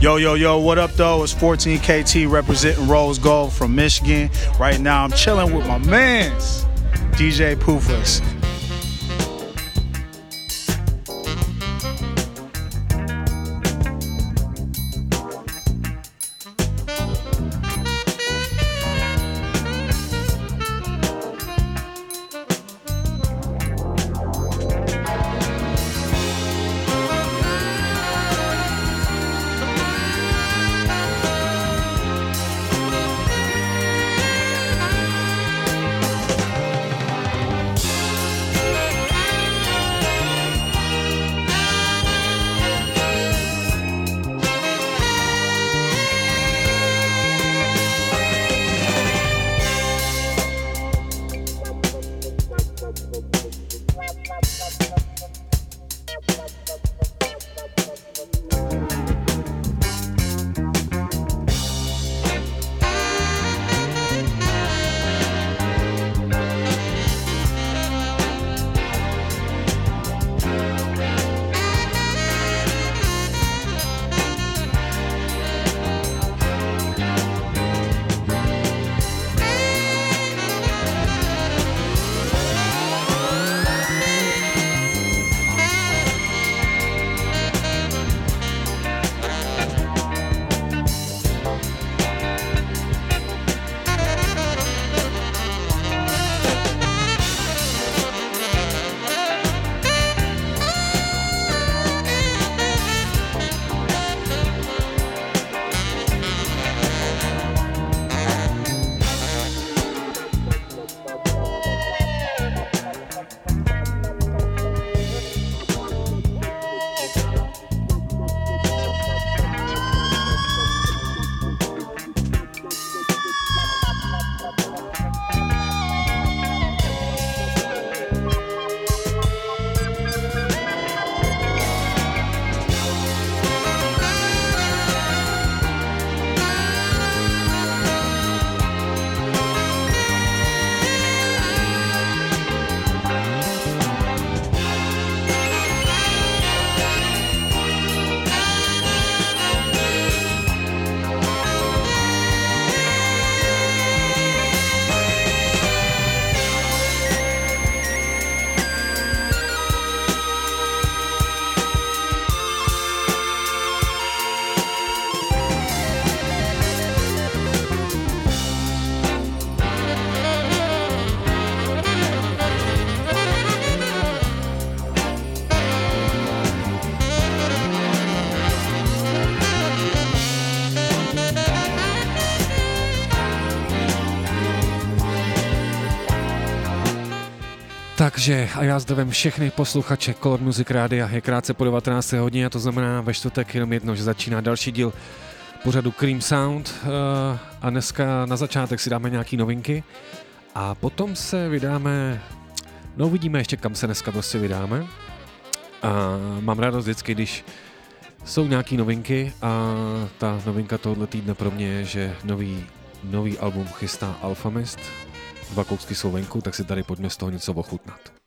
Yo, yo, yo, what up, though? It's 14KT representing Rose Gold from Michigan. Right now, I'm chilling with my mans, DJ Pufas. Takže a já zdravím všechny posluchače Color Music Rádia. Je krátce po 19. hodině a to znamená ve čtvrtek jenom jedno, že začíná další díl pořadu Cream Sound eh, a dneska na začátek si dáme nějaký novinky a potom se vydáme, no uvidíme ještě kam se dneska prostě vydáme. A mám radost vždycky, když jsou nějaký novinky a ta novinka tohoto týdne pro mě je, že nový, nový album chystá Alphamist, dva kousky jsou venku, tak si tady pojďme z toho něco ochutnat.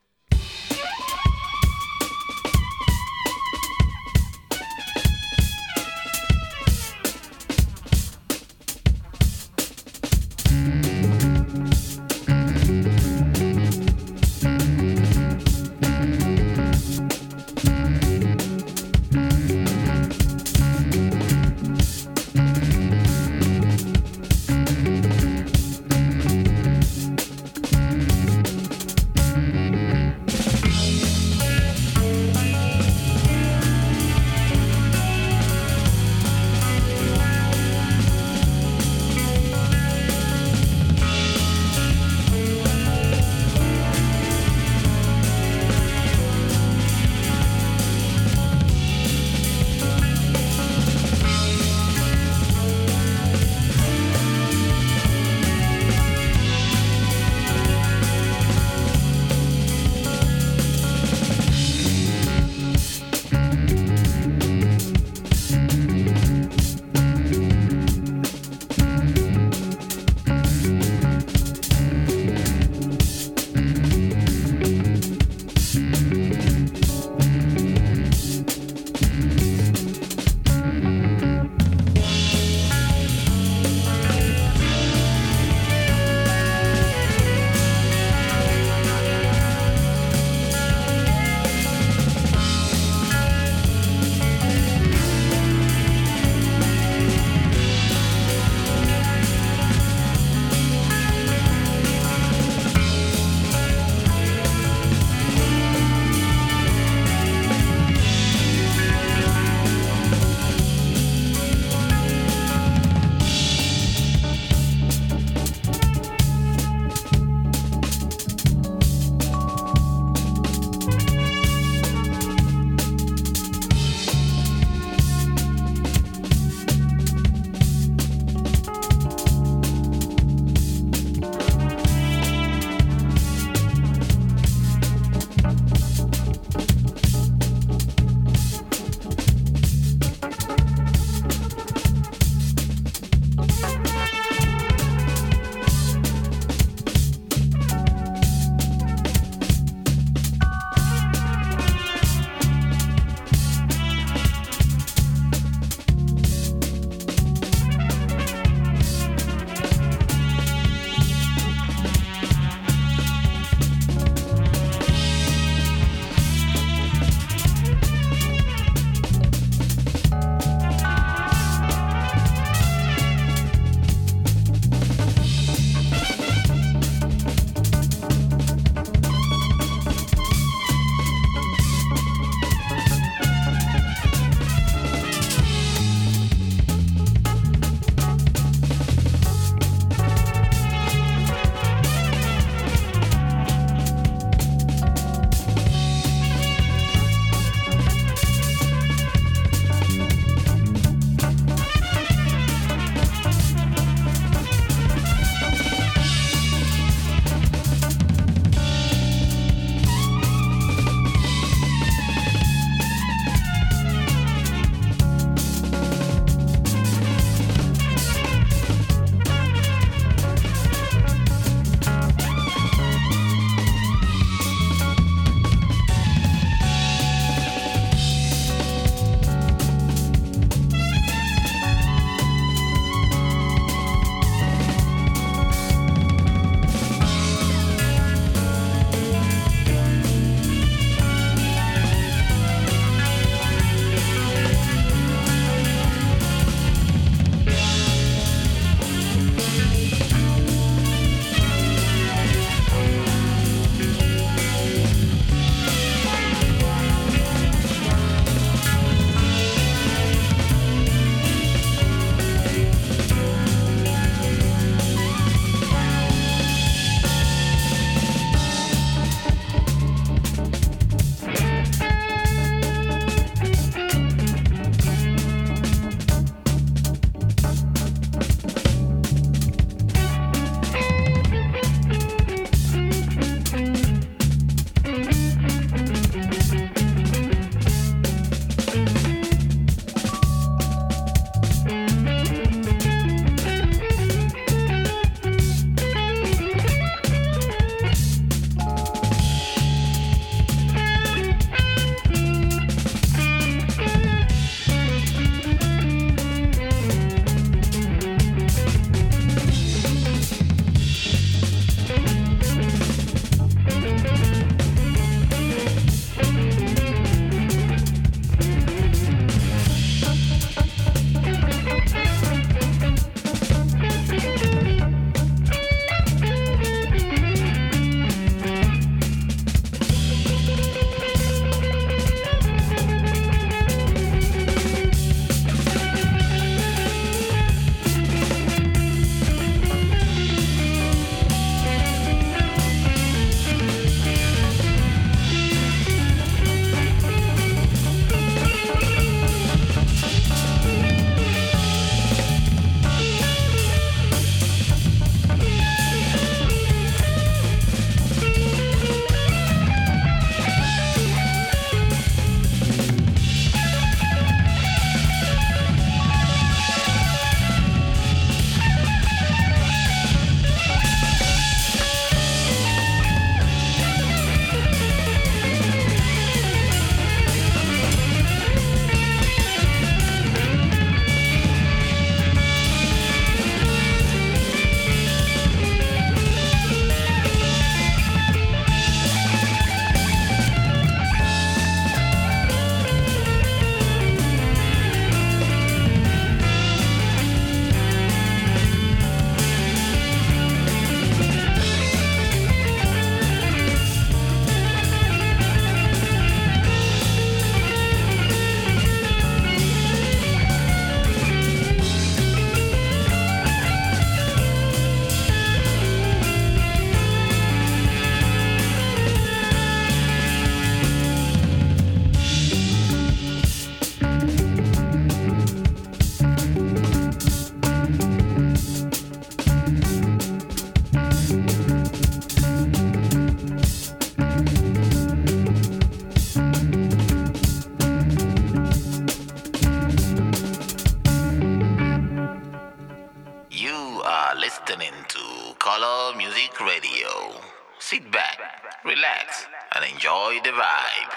Sit back, relax, and enjoy the vibe.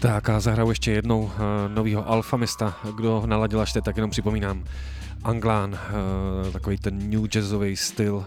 Tak a zahraju ještě jednou uh, novýho Alfamista. Kdo naladil až teď, tak jenom připomínám Anglán, uh, takový ten new jazzový styl,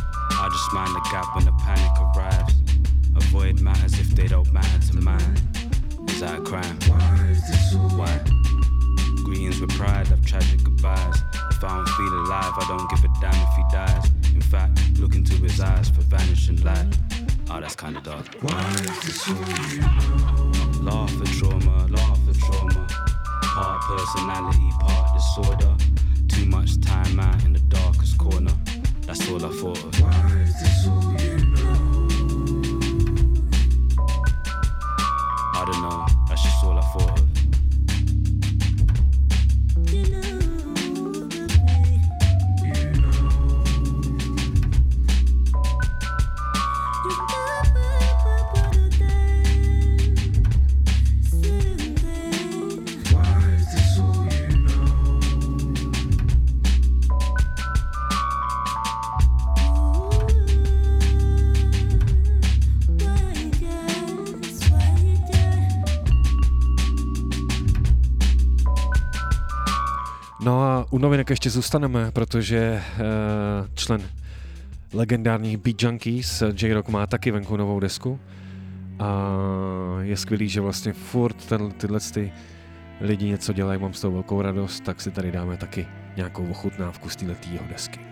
I just mind the gap when the panic arrives. Avoid matters if they don't matter to mine. Is that a crime? Why is this so Why? Greetings with pride, I've tragic goodbyes. If I don't feel alive, I don't give a damn if he dies. In fact, look into his eyes for vanishing light. Oh, that's kinda dark. Why is this so? Laugh at trauma, laugh at trauma. Part personality, part disorder. Too much time out in the darkest corner. That's all I thought of. Why is this all you know? I don't know. That's just all I thought of. u novinek ještě zůstaneme, protože uh, člen legendárních Beat Junkies J-Rock má taky venku novou desku a je skvělý, že vlastně furt ten, tyhle ty lidi něco dělají, mám z toho velkou radost, tak si tady dáme taky nějakou ochutnávku z této jeho desky.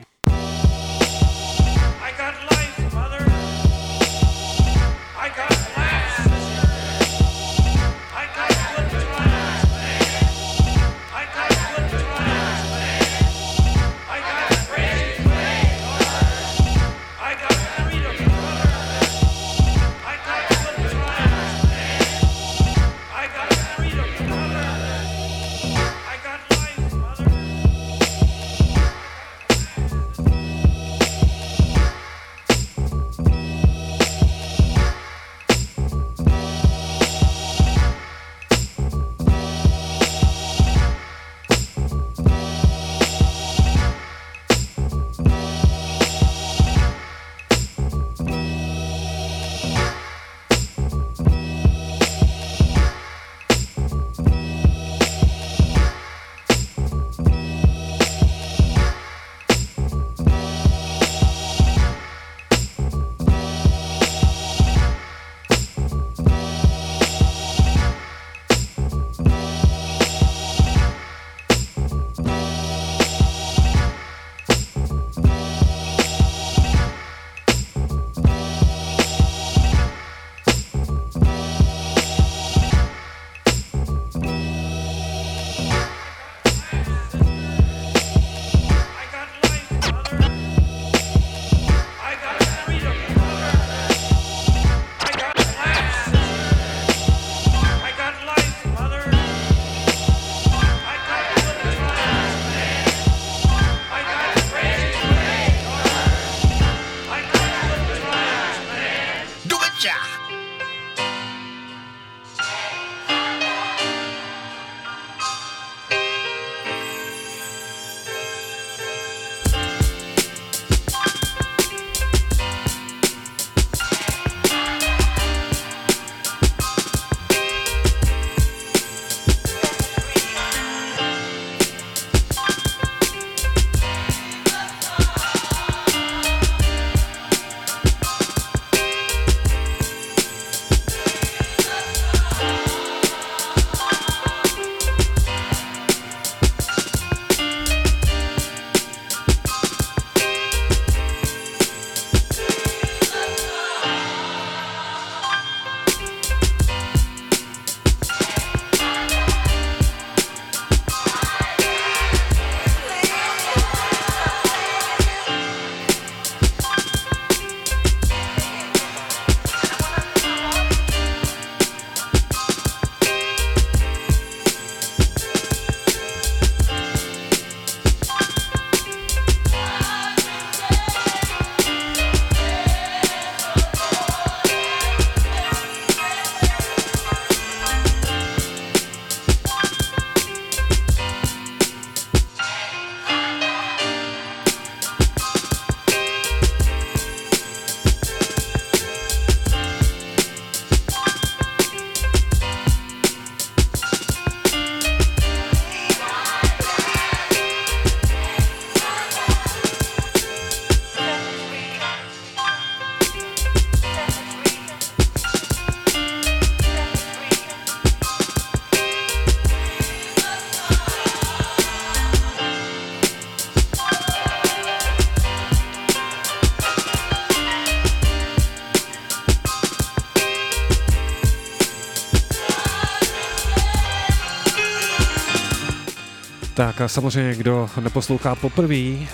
Tak a samozřejmě, kdo neposlouchá poprvé, eh,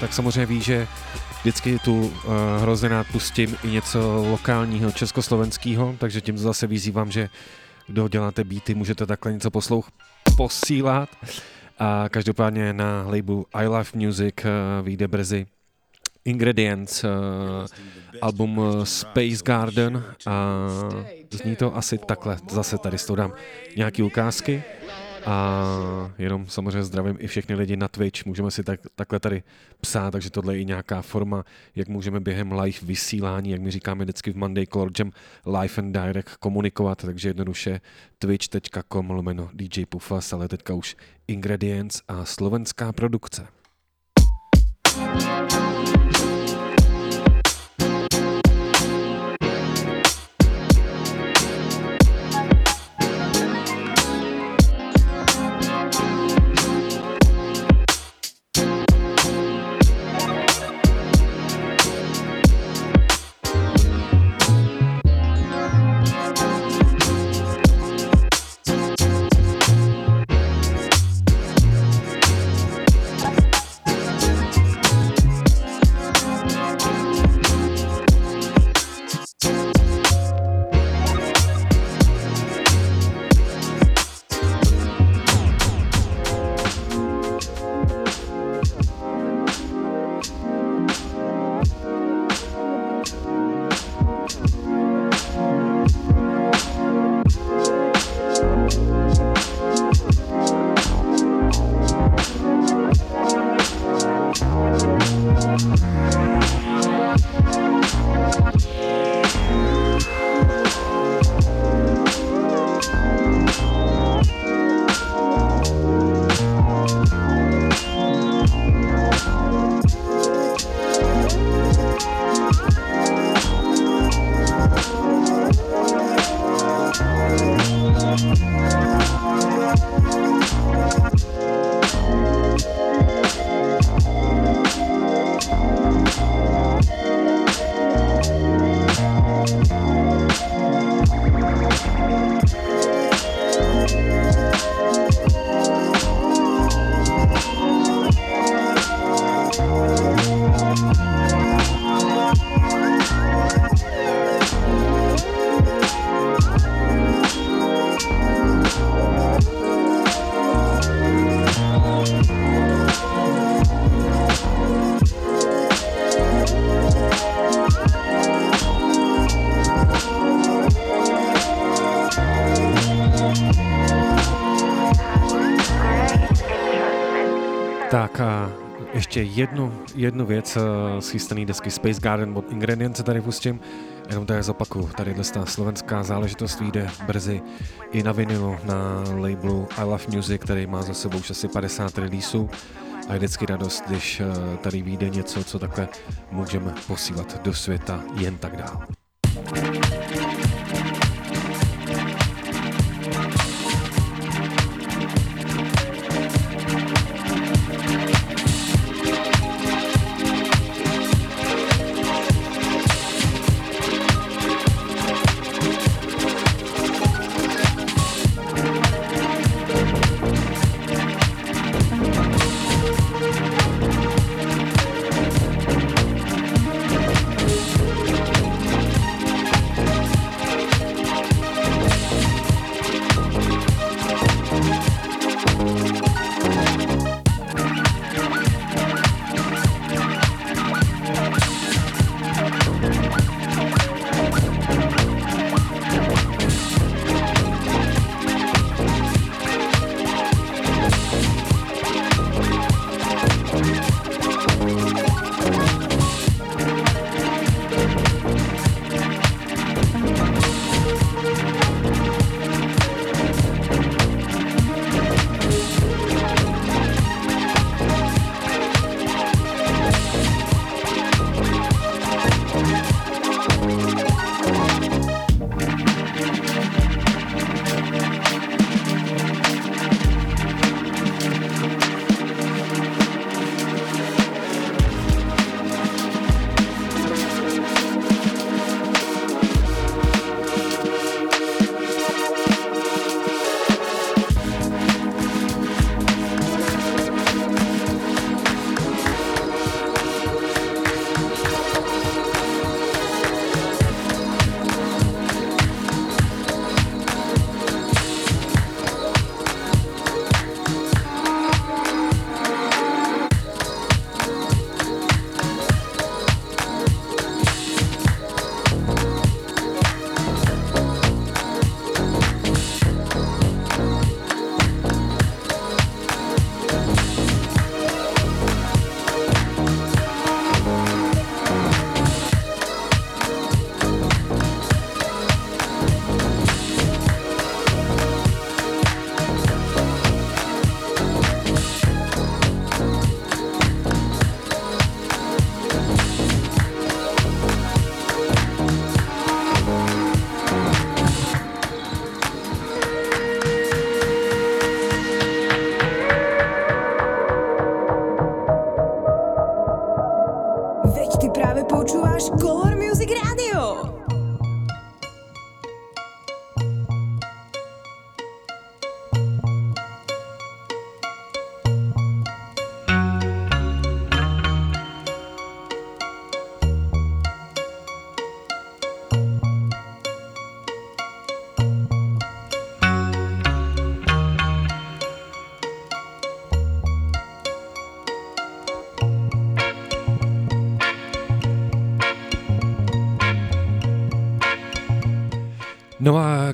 tak samozřejmě ví, že vždycky tu eh, hrozně rád pustím i něco lokálního, československého, takže tím zase vyzývám, že kdo děláte beaty, můžete takhle něco poslouch posílat. A každopádně na labelu I Love Music uh, vyjde brzy Ingredients, album Space Garden a zní to asi takhle. Zase tady s dám nějaký ukázky. A jenom samozřejmě zdravím i všechny lidi na Twitch, můžeme si tak, takhle tady psát, takže tohle je i nějaká forma, jak můžeme během live vysílání, jak my říkáme vždycky v Monday Color Jam, live and direct komunikovat, takže jednoduše twitch.com lomeno DJ Pufas, ale teďka už Ingredients a slovenská produkce. thank you jednu, jednu věc uh, z chystaný desky Space Garden od Ingredients tady pustím. Jenom tady zopaku, tady ta slovenská záležitost vyjde brzy i na vinilu na labelu I Love Music, který má za sebou už asi 50 releaseů a je vždycky radost, když uh, tady vyjde něco, co takhle můžeme posílat do světa jen tak dál.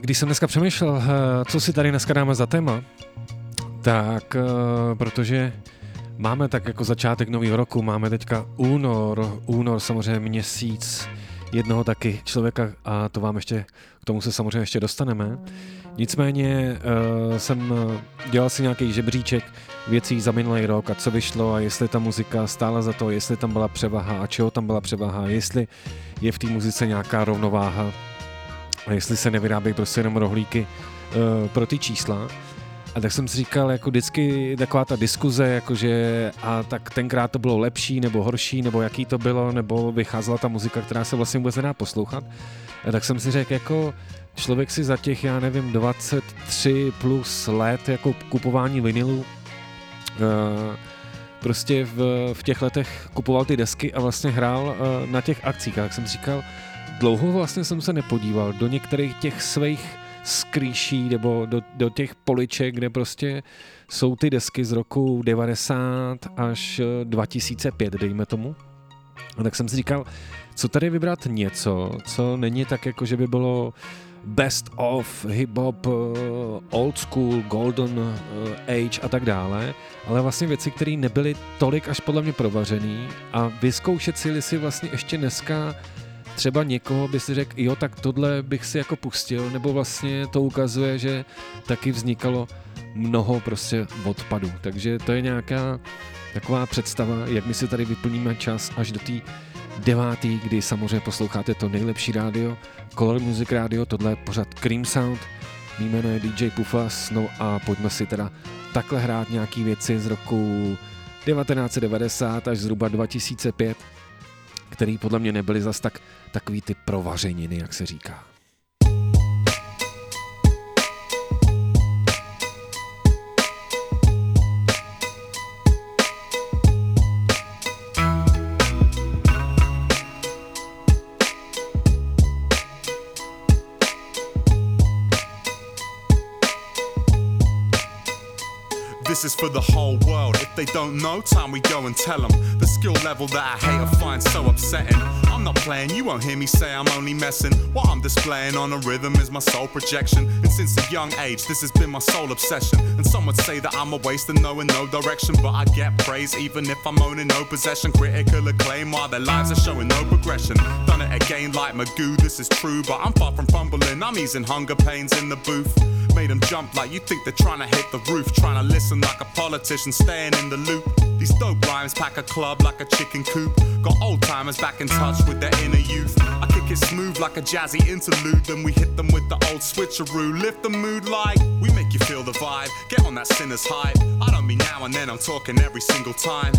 Když jsem dneska přemýšlel, eh, co si tady dneska dáme za téma, tak eh, protože máme tak jako začátek nového roku, máme teďka únor, únor samozřejmě měsíc jednoho taky člověka a to vám ještě, k tomu se samozřejmě ještě dostaneme. Nicméně uh, jsem dělal si nějaký žebříček věcí za minulý rok a co vyšlo a jestli ta muzika stála za to, jestli tam byla převaha a čeho tam byla převaha, jestli je v té muzice nějaká rovnováha a jestli se nevyrábějí prostě jenom rohlíky uh, pro ty čísla. A tak jsem si říkal, jako vždycky taková ta diskuze, jakože a tak tenkrát to bylo lepší nebo horší, nebo jaký to bylo, nebo vycházela ta muzika, která se vlastně vůbec nedá poslouchat. A tak jsem si řekl, jako člověk si za těch, já nevím, 23 plus let jako kupování vinilu uh, prostě v, v těch letech kupoval ty desky a vlastně hrál uh, na těch akcích. A tak jsem si říkal, dlouho vlastně jsem se nepodíval do některých těch svých skrýší nebo do, do těch poliček, kde prostě jsou ty desky z roku 90 až 2005, dejme tomu. A tak jsem si říkal, co tady vybrat něco, co není tak jako, že by bylo best of, hip-hop, old school, golden age a tak dále, ale vlastně věci, které nebyly tolik až podle mě provařený a vyzkoušet si, si vlastně ještě dneska třeba někoho by si řekl, jo, tak tohle bych si jako pustil, nebo vlastně to ukazuje, že taky vznikalo mnoho prostě odpadů. Takže to je nějaká taková představa, jak my si tady vyplníme čas až do té devátý, kdy samozřejmě posloucháte to nejlepší rádio, Color Music Radio, tohle je pořád Cream Sound, mý jméno je DJ Pufas, no a pojďme si teda takhle hrát nějaký věci z roku 1990 až zhruba 2005, který podle mě nebyly zas tak takový ty provařeniny, jak se říká. This is for the whole world. If they don't know, time we go and tell them. The skill level that I hate or find so upsetting. I'm not playing, you won't hear me say I'm only messing. What I'm displaying on a rhythm is my soul projection. And since a young age, this has been my sole obsession. And some would say that I'm a waste and knowing no direction. But I get praise even if I'm owning no possession. Critical acclaim while their lives are showing no progression. Done it again like Magoo, this is true. But I'm far from fumbling, I'm easing hunger pains in the booth. Made them jump like you think they're trying to hit the roof. Trying to listen like a politician, staying in the loop. These dope rhymes pack a club like a chicken coop. Got old timers back in touch with their inner youth. I kick it smooth like a jazzy interlude. Then we hit them with the old switcheroo. Lift the mood like we make you feel the vibe. Get on that sinner's hype. I don't mean now and then, I'm talking every single time.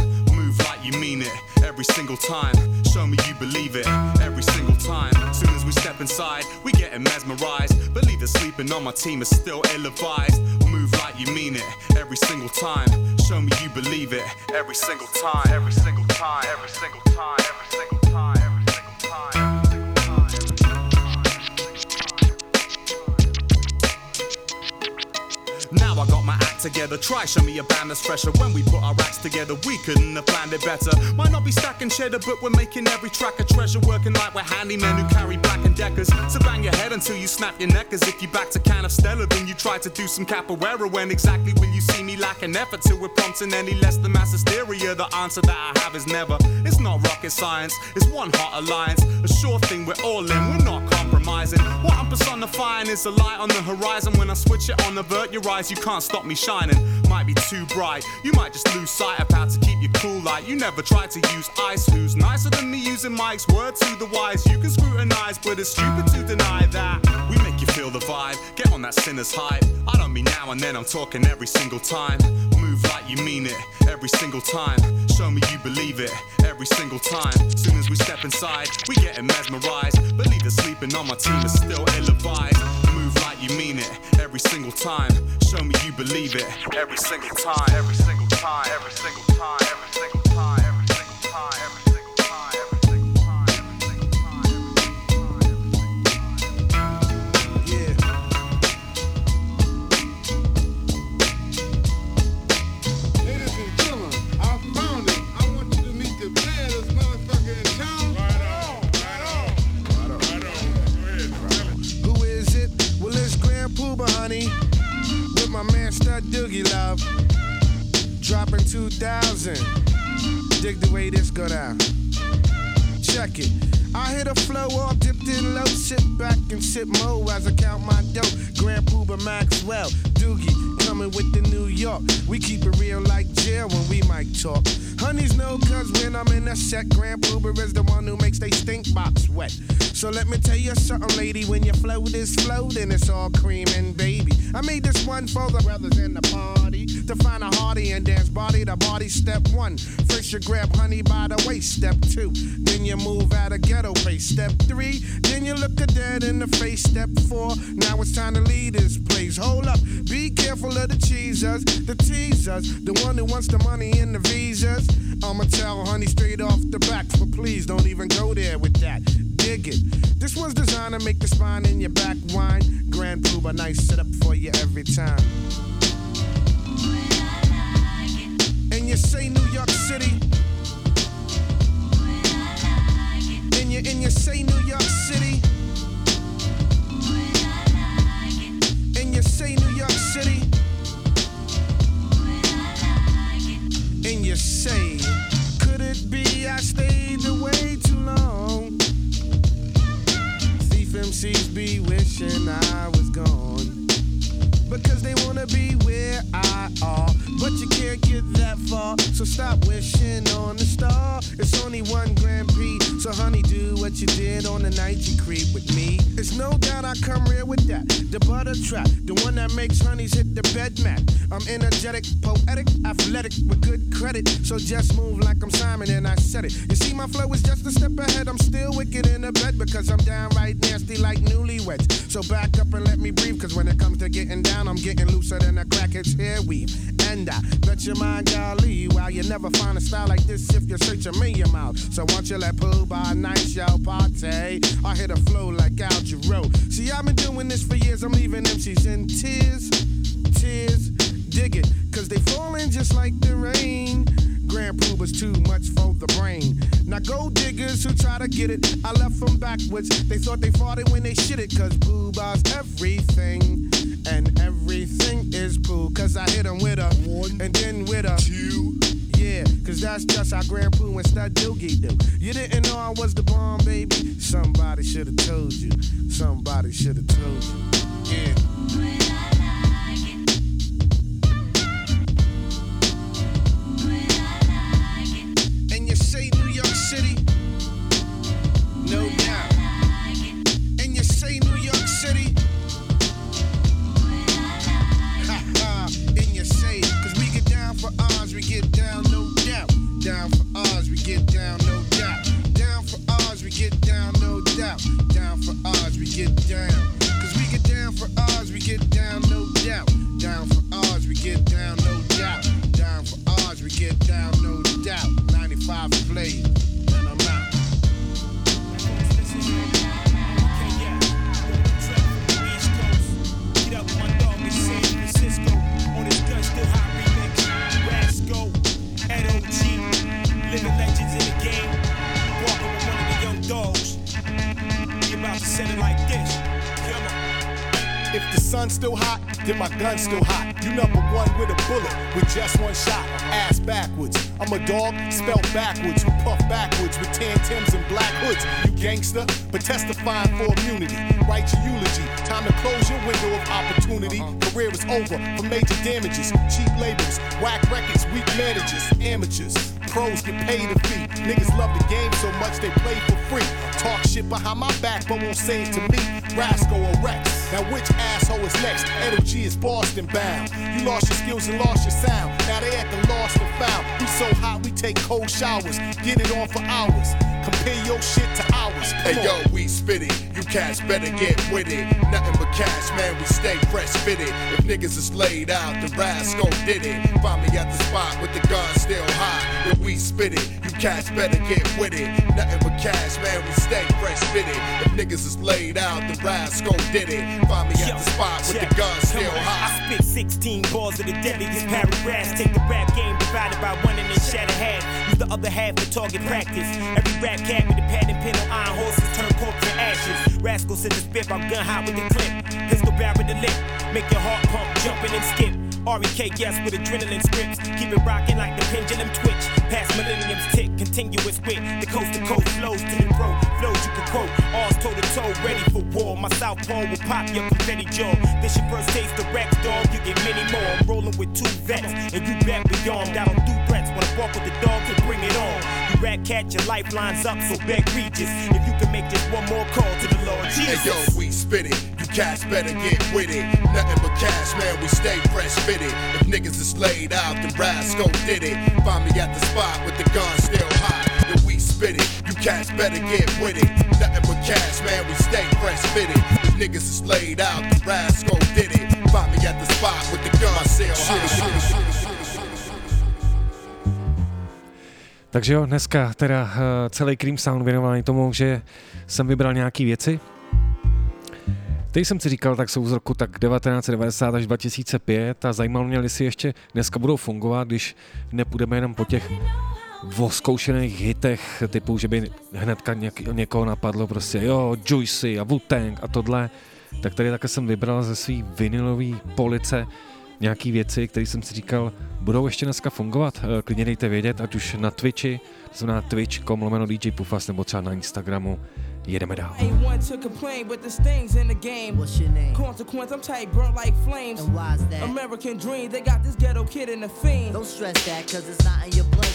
Move like you mean it every single time. Show me you believe it every single time. Soon as we step inside, we getting mesmerized. Believe that sleeping on my team is still ill advised. Move like you mean it every single time. Show me you believe it every single time. Every single time. Every single time. Every single time. Every Together. Try show me a band that's fresher. When we put our acts together, we couldn't have planned it better. Might not be stacking cheddar, but we're making every track a treasure. Working like we're handymen who carry black and deckers. So bang your head until you snap your neck. As if you backed a can of Stella, then you try to do some capoeira. When exactly will you see me lacking effort till we're prompting any less than mass hysteria? The answer that I have is never. It's not rocket science, it's one hot alliance. A sure thing we're all in, we're not compromising. What I'm personifying is a light on the horizon. When I switch it on, avert your eyes, you can't stop me shining. Might be too bright, you might just lose sight of how to keep you cool. Like you never tried to use ice. Who's nicer than me using Mike's word to the wise? You can scrutinize, but it's stupid to deny that. We make you feel the vibe, get on that sinner's hype. I don't mean now and then, I'm talking every single time. Move like you mean it every single time. Show me you believe it every single time. Soon as we step inside, we get mesmerized. Believe that sleeping on my team is still ill advised. Move you mean it every single time. Show me you believe it every single time. Every single time. Every single time. Every single time. My man Stud Doogie Love. Dropping 2000. Dig the way this go down. Check it. I hit a flow all dipped in low. Sit back and sip mo as I count my dough. Grand Puba Maxwell. Doogie coming with the New York. We keep it real like jail when we might talk. Honeys know cause when I'm in a set, Grand Puba is the one who makes they stink box wet. So let me tell you something, lady. When your float is floating, it's all cream and baby. I made this one for the brothers in the party to find a hearty and dance body to body. Step one, first you grab honey by the waist. Step two, then you move out of ghetto face. Step three, then you look a dead in the face. Step four, now it's time to leave this place. Hold up, be careful of the cheesers, the teasers, the one who wants the money and the visas. I'ma tell honey straight off the back, but please don't even go there with that. Dig it. This one's designed to make the spine in your back whine. Grand a nice setup for you every time. And you say New York City. And you and you say New York City. And you say New York City. And you say, could it be I stayed away too long? MCs be wishing I was gone. Because they wanna be where I are. But you can't get that far. So stop wishing on the star. It's only one Grand Prix. So honey, do what you did on the night you creep with me. It's no doubt I come real with that. The butter trap, the one that makes honeys hit the bed mat. I'm energetic, poetic, athletic, with good credit. So just move like I'm Simon and I said it. You see, my flow is just a step ahead. I'm still wicked in the bed because I'm downright nasty like newlyweds. So back up and let me breathe, cause when it comes to getting down, I'm getting looser than a crackhead's hair weave. And I bet your mind, golly, while you never find a style like this if you're searching a your mouth. So once you let poo by night, y'all party. I hit a flow like Al Jarreau. See, I've been doing this for years, I'm leaving MCs in tears, tears. Dig it, cause they falling just like the rain. Grand Puba's too much for the brain. Now go diggers who try to get it, I left them backwards. They thought they fought it when they shit it, cause Puba's everything. And everything is poo, cause I hit 'em with a one and then with a two. Yeah, cause that's just how Grand Poo and Stud Doogie do. You didn't know I was the bomb, baby? Somebody should've told you. Somebody should've told you. Yeah. Still hot, then my gun still hot. You number one with a bullet, with just one shot. Ass backwards. I'm a dog, spelled backwards. Who puff backwards with tan Tims and black hoods. You gangster, but testifying for immunity. Write your eulogy. Time to close your window of opportunity. Uh-huh. Career is over for major damages. Cheap labels, whack records, weak managers, amateurs. Pros get paid a fee. Niggas love the game so much they play for free. Talk shit behind my back, but won't say it to me. Rascal or Rex. Now which asshole is next? G is Boston bound. You lost your skills and lost your sound. Now they at the lost and found. We so hot we take cold showers. Get it on for hours. Compare your shit to ours. Hey yo, we spit it. You cats better get with it. Nothing but cash, man. We stay fresh fitted. If niggas is laid out, the rascal did it. Find me at the spot with the gun still high. If we spit it, you cats better get with it. Nothing but cash, man. We stay fresh fitted. If niggas is laid out, the rascal did it. Find me at the spot with the gun still high. I spit 16 balls of the deadliest paragraphs. Take the rap game divided by one and then shatter half. Use the other half for target practice. Every rap cat with a pad and pen on iron horses turn corpse to ashes. Rascal send the spit, I'm gun hot with the clip. Pistol barrel the lip. Make your heart pump, jumping and skip. REK, yes, with adrenaline scripts. Keep it rocking like the pendulum twitch. Past millenniums tick, continuous wit. The coast to coast flows to the throat. Flows you can quote. All's toe to toe, ready for war. My south pole will pop your confetti jaw. This your first taste of Rex, dog. You get many more. I'm rolling with two vets, and you bet we. I don't do threats. When I walk with the dog to bring it on. You rat cat, your lifelines up, so beg Regis. If you can make just one more call to the Lord Jesus. Hey yo, we spit it. You cats better get with it. Nothing but cash, man. We stay fresh fitted. If niggas is laid out, the rascal did it. Find me at the spot with the gun still high. If we spit it, you cats better get with it. Nothing but cash, man. We stay fresh fitted. If niggas is laid out, the rascal did it. Find me at the spot with the gun still high. Takže jo, dneska teda uh, celý Cream Sound věnovaný tomu, že jsem vybral nějaký věci. Teď jsem si říkal, tak jsou z roku tak 1990 až 2005 a zajímalo mě, jestli ještě dneska budou fungovat, když nepůjdeme jenom po těch voskoušených hitech typu, že by hnedka něk, někoho napadlo prostě jo, Juicy a Wu-Tang a tohle, tak tady také jsem vybral ze svý vinilové police nějaký věci, které jsem si říkal, budou ještě dneska fungovat. Eh, Klidně dejte vědět, ať už na Twitchi, to znamená twitch.com lomeno DJ Pufas, nebo třeba na Instagramu. Jedeme dál. A1 to complain, but the stings in the game. What's your name? Consequence, I'm tight, burnt like flames. And why's that? American dream, they got this ghetto kid in the fiend. Don't stress that, cause it's not in your bloodstream.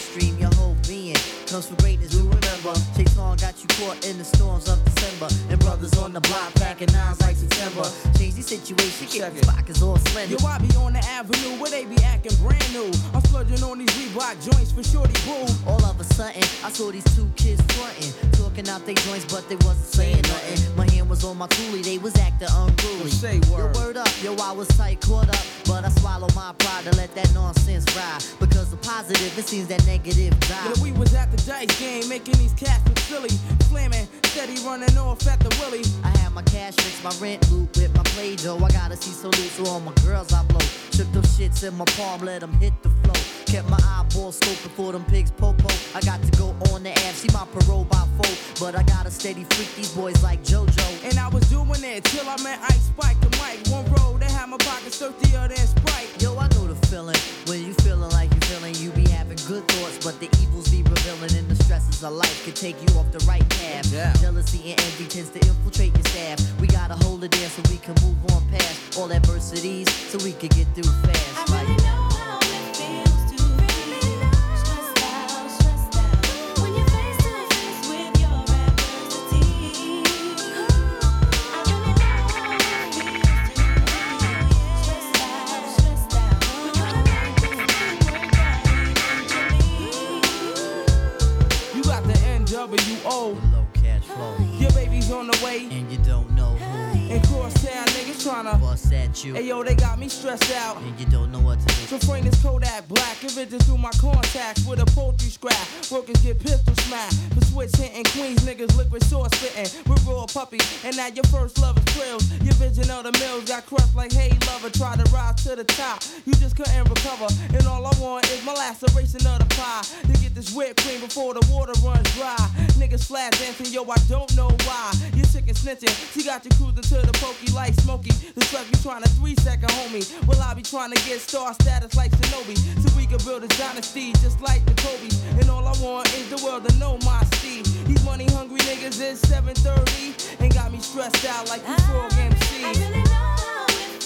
Comes from greatness, do remember. Chase on got you caught in the storms of December. And brothers on the block packing nines like September. Change the situation, keep the pockets all slender. Yo, I be on the avenue where they be acting brand new. I'm splurging on these Reebok joints for shorty boo. All of a sudden, I saw these two kids fronting, talking out their joints, but they wasn't saying nothing. My hand was on my toolie, they was acting unruly. Say Yo, word. word up, yo, I was tight, caught up, but I swallowed my pride to let that nonsense ride. Because the positive, it seems that negative die. Yeah, we was at the dice game, making these cats look silly. Flaming, steady running off at the willy. I had my cash fix, my rent loop with my play dough. I gotta see so loose, so all my girls I blow. Shook those shits in my palm, let them hit the flow. Kept my eyeballs scoping for them pigs popo. I got to go on the app, see my parole by four. But I got a steady freak these boys like JoJo. And I was doing it till I met Ice Spike the mic. One road, they had my pockets thirstier than Sprite. Yo, I know the feeling. When you feeling like you feeling, you be having good thoughts, but the evils be revealing, and the stresses of life can take you off the right path. Yeah. Jealousy and envy tends to infiltrate your staff. We gotta hold it there so we can move on past all adversities, so we can get through fast. Like, You Bust at you, Hey yo, they got me stressed out. and you don't know what to do. So frame this Kodak black, if it just through my contacts with a poultry scrap. Workers get pistol smacked. For switch hitting Queens, niggas liquid sauce spitting. With raw puppies, and now your first love is thrills. Your vision of the mills got crushed like hey lover. Try to rise to the top, you just couldn't recover. And all I want is my laceration of the pie. To get this whipped cream before the water runs dry. Niggas flat dancing, yo, I don't know why. You're sick and snitching, she got you cruising to the pokey like Smokey. The truck be trying to three second homie. Well, I be trying to get star status like Shinobi. So we can build a dynasty just like the Kobe. And all I want is the world to know my Steve. These money hungry niggas is 730 and got me stressed out like you frog MC. When you're adversity, I really know how it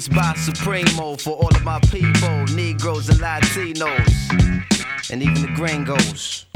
supremo for all of my people, Negroes and Latinos, and even the gringos.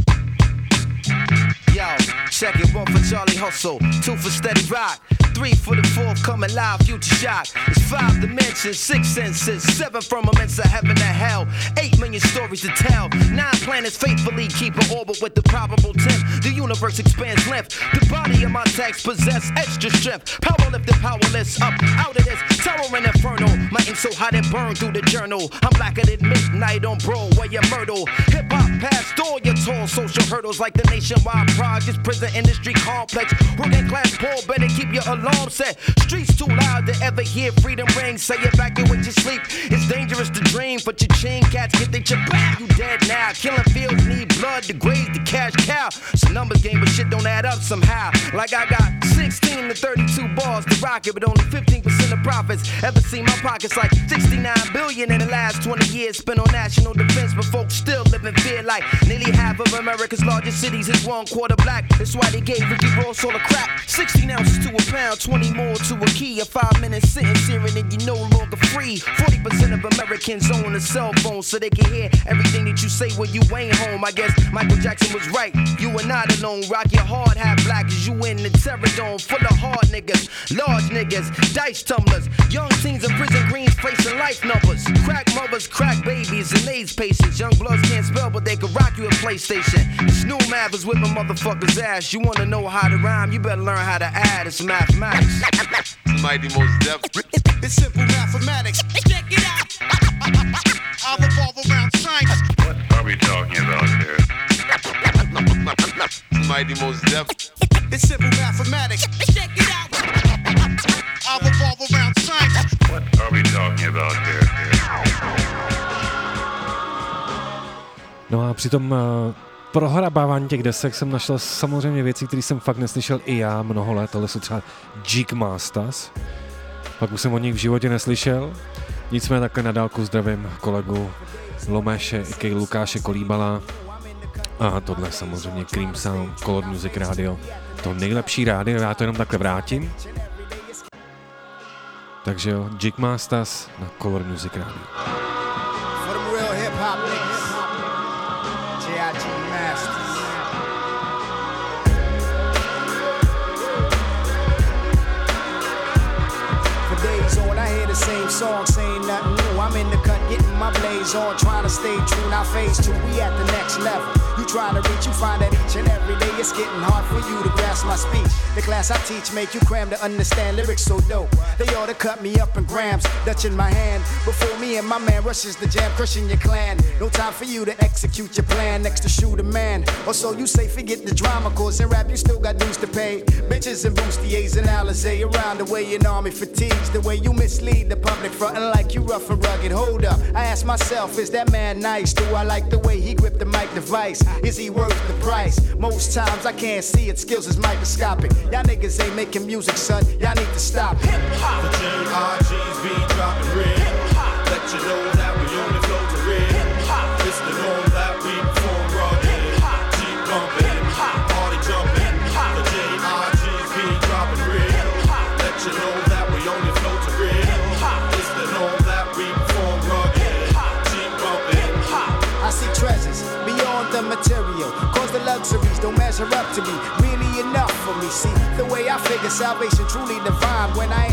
Yo, check it, one for Charlie Hustle, two for Steady Rock. Three for the fourth, coming live, future shock. It's five dimensions, six senses, seven firmaments of heaven and hell. Eight million stories to tell. Nine planets faithfully keep an orbit with the probable tenth. The universe expands length. The body of my text possess extra strength. Power lifted, powerless, up out of this tower and inferno. My ink so hot it burned through the journal. I'm blacker than midnight on bro Broadway and Myrtle. Hip hop past all your tall social hurdles like the nationwide projects, prison industry complex. Working class poor, better keep your alarm set. Streets too loud to ever hear freedom ring. Say evacuate your sleep. It's dangerous to dream, but your chain cats get they chip back. You dead now. Killing fields need blood to graze the cash cow. A numbers game, but shit don't add up somehow. Like I got 16 to 32 bars to rock it, but only 15% of profits. Ever seen my pockets like 69 billion in the last 20 years spent on national defense, but folks still live in fear like nearly half of America's largest cities is one quarter black. That's why they gave Ricky Ross all the crap. 16 ounces to a pound, 20 more to a key. A five minute sentence here and you no longer free. 40% of Americans own a cell phone so they can hear everything that you say when you ain't home. I guess Michael Jackson was right. You are not alone. Rock your hard hat black as you in the terror dome full of hard niggas, large niggas, dice tumblers, young teens in prison greens facing life numbers. Crack mothers, crack babies, and AIDS patients. Young bloods can't spell, but they can rock you a PlayStation. Snoop Math is whipping motherfuckers' ass. You wanna know how to rhyme? You better learn how to add. It's mathematics. Mighty Mos Def. It's simple mathematics. Check it out. I'll revolve around science. What are we talking about here? Mighty Mos Def. It's simple mathematics. Check it out. I'll revolve around science. What are we talking about here? No a při tom uh, prohrabávání těch desek jsem našel samozřejmě věci, které jsem fakt neslyšel i já mnoho let. Tohle jsou třeba Jig Masters. Pak už jsem o nich v životě neslyšel. Nicméně takhle na dálku zdravím kolegu Lomeše, i Lukáše Kolíbala. A tohle samozřejmě Cream Sound, Color Music Radio. To nejlepší rádio, já to jenom takhle vrátím. Takže jo, Jig Masters na Color Music Radio. Same song saying nothing new. I'm in the cut, getting my blaze on, trying to stay true. Now phase two, we at the next level. You trying to reach, you find that each and every day it's getting hard for you to grasp my speech. The class I teach make you cram to understand lyrics so dope. They ought to cut me up in grams, Dutch in my hand. Before me and my man rushes the jam, crushing your clan. No time for you to execute your plan next to shoot a man. Or so you say, forget the drama, cause in rap you still got dues to pay. Bitches and bustiers and Alizé around the way an army fatigues. The way you mislead the public, frontin' like you rough and rugged. Hold up, I ask myself, is that man nice? Do I like the way he grip the mic device? Is he worth the price? Most times I can't see it, skills is microscopic. Y'all niggas ain't making music, son. Y'all need to stop. Hip hop. The J-R-G's be dropping red. Let you know don't measure up to me. Really enough for me. See, the way I figure salvation truly divine. When I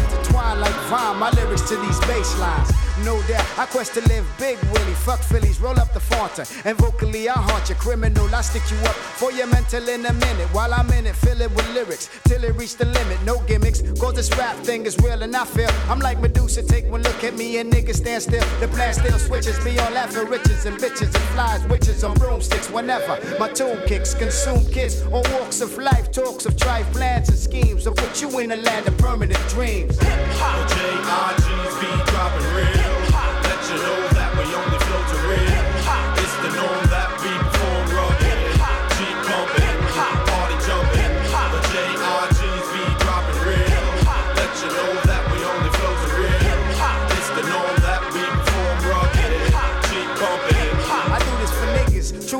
like vine, my lyrics to these bass lines. No doubt, I quest to live big, Willie. Fuck Phillies, roll up the Fanta. And vocally, I haunt you. Criminal, I stick you up for your mental in a minute. While I'm in it, fill it with lyrics till it reach the limit. No gimmicks, cause this rap thing is real and I feel I'm like Medusa. Take one look at me and niggas stand still. The plan still switches me on laughing riches and bitches and flies, witches on broomsticks. Whenever my tune kicks, consume kids on walks of life, talks of trife plans and schemes. Of put you in a land of permanent dreams. The J-R-G's be dropping real.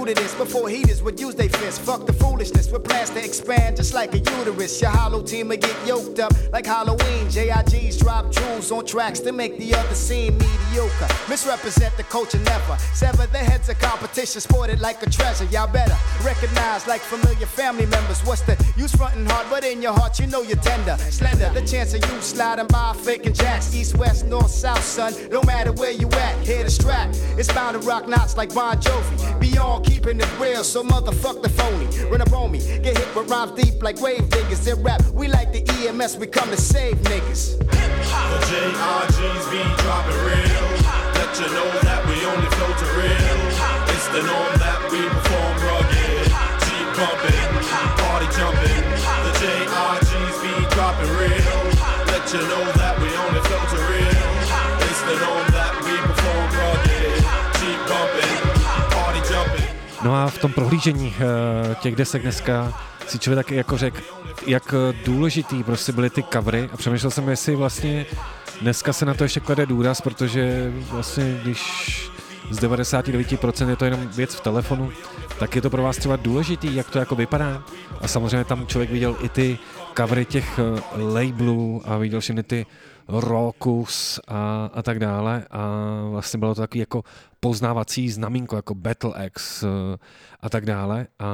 To this before heaters would use their fists. Fuck the foolishness with plans to expand just like a uterus. Your hollow team will get yoked up like Halloween. JIGs drop jewels on tracks to make the other scene mediocre. Misrepresent the culture never. Sever the heads of competition, sported like a treasure. Y'all better recognize like familiar family members. What's the use fronting hard, but in your heart you know you're tender. Slender, the chance of you sliding by faking jacks. East, west, north, south, son. No matter where you at, hear the strap. It's bound to rock knots like Bon Jovi. Beyond keeping it real, so motherfuck the phony. Run up on me, get hit with rhymes deep like wave diggers. In rap, we like the EMS, we come to save niggas. The JRGs be dropping real. Let you know that we only flow to real. It's the norm that we perform rugged. Jeep bumping, party jumping. The JRGs be dropping real. Let you know that No a v tom prohlížení eh, těch desek dneska si člověk taky jako řekl, jak důležitý prostě byly ty covery a přemýšlel jsem, jestli vlastně dneska se na to ještě klade důraz, protože vlastně když z 99% je to jenom věc v telefonu, tak je to pro vás třeba důležitý, jak to jako vypadá. A samozřejmě tam člověk viděl i ty covery těch eh, labelů a viděl všechny ty Rokus a, a tak dále a vlastně bylo to takový jako poznávací znamínko, jako Battle X eh, a tak dále a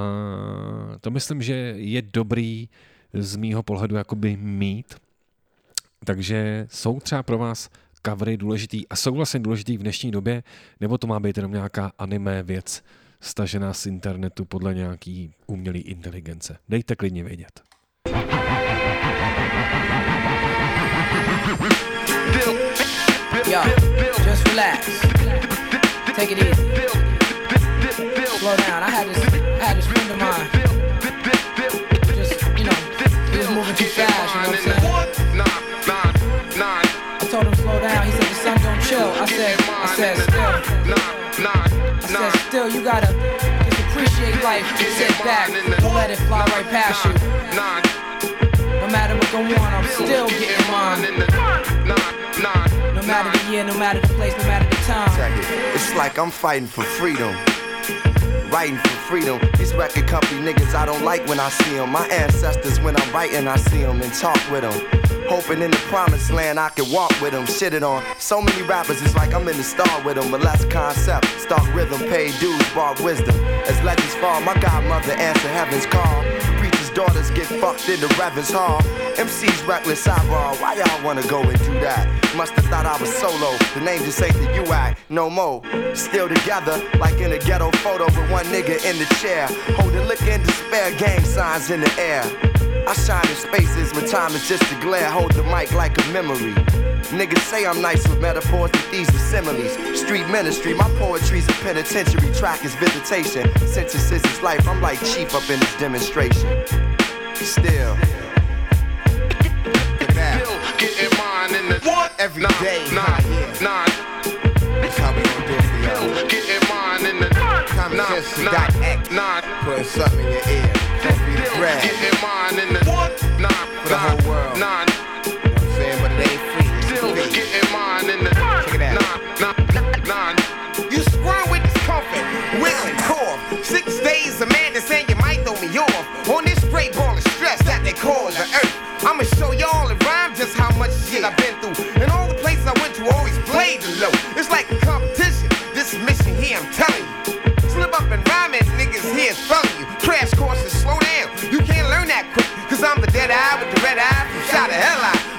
to myslím, že je dobrý z mýho pohledu jakoby mít, takže jsou třeba pro vás covery důležitý a jsou vlastně důležitý v dnešní době, nebo to má být jenom nějaká anime věc stažená z internetu podle nějaký umělé inteligence. Dejte klidně vědět. Yo, just relax. Take it easy. Slow down. I had this, I had this friend of mine. Just, you know, he was moving too fast. You know what I'm saying? I told him slow down. He said the sun don't chill. I said, I said still. I said still. You gotta just appreciate life. Sit back. Don't let it fly right past you. Matter what go on, I'm still getting mine. No matter the year, no matter the place, no matter the time. It's like I'm fighting for freedom. Writing for freedom. These record company niggas I don't like when I see them. My ancestors, when I'm writing, I see them and talk with them. Hoping in the promised land I can walk with them. Shit it on. So many rappers, it's like I'm in the star with them. But less concept. Start rhythm, pay dues, bar wisdom. As legends fall, my godmother answer heaven's call. Daughters get fucked in the Reverend's hall. MC's reckless eyeball. Why y'all wanna go and do that? Must have thought I was solo. The name just ain't the UAC. No more. Still together, like in a ghetto photo with one nigga in the chair. Holding liquor and despair, gang signs in the air. I shine in spaces when time is just a glare. Hold the mic like a memory. Niggas say I'm nice with metaphors, but these are similes. Street ministry, my poetry's a penitentiary. Track is visitation. Sentences is life. I'm like chief up in this demonstration. Still. Getting mine in the what? Every nah, day. Yeah. nah. That's how we do. Getting mine in the Common nah, sense nah, dot X. Nah. Putting something in your ear. Don't be the. Getting mine in the what? Nah, for the whole world. Nah.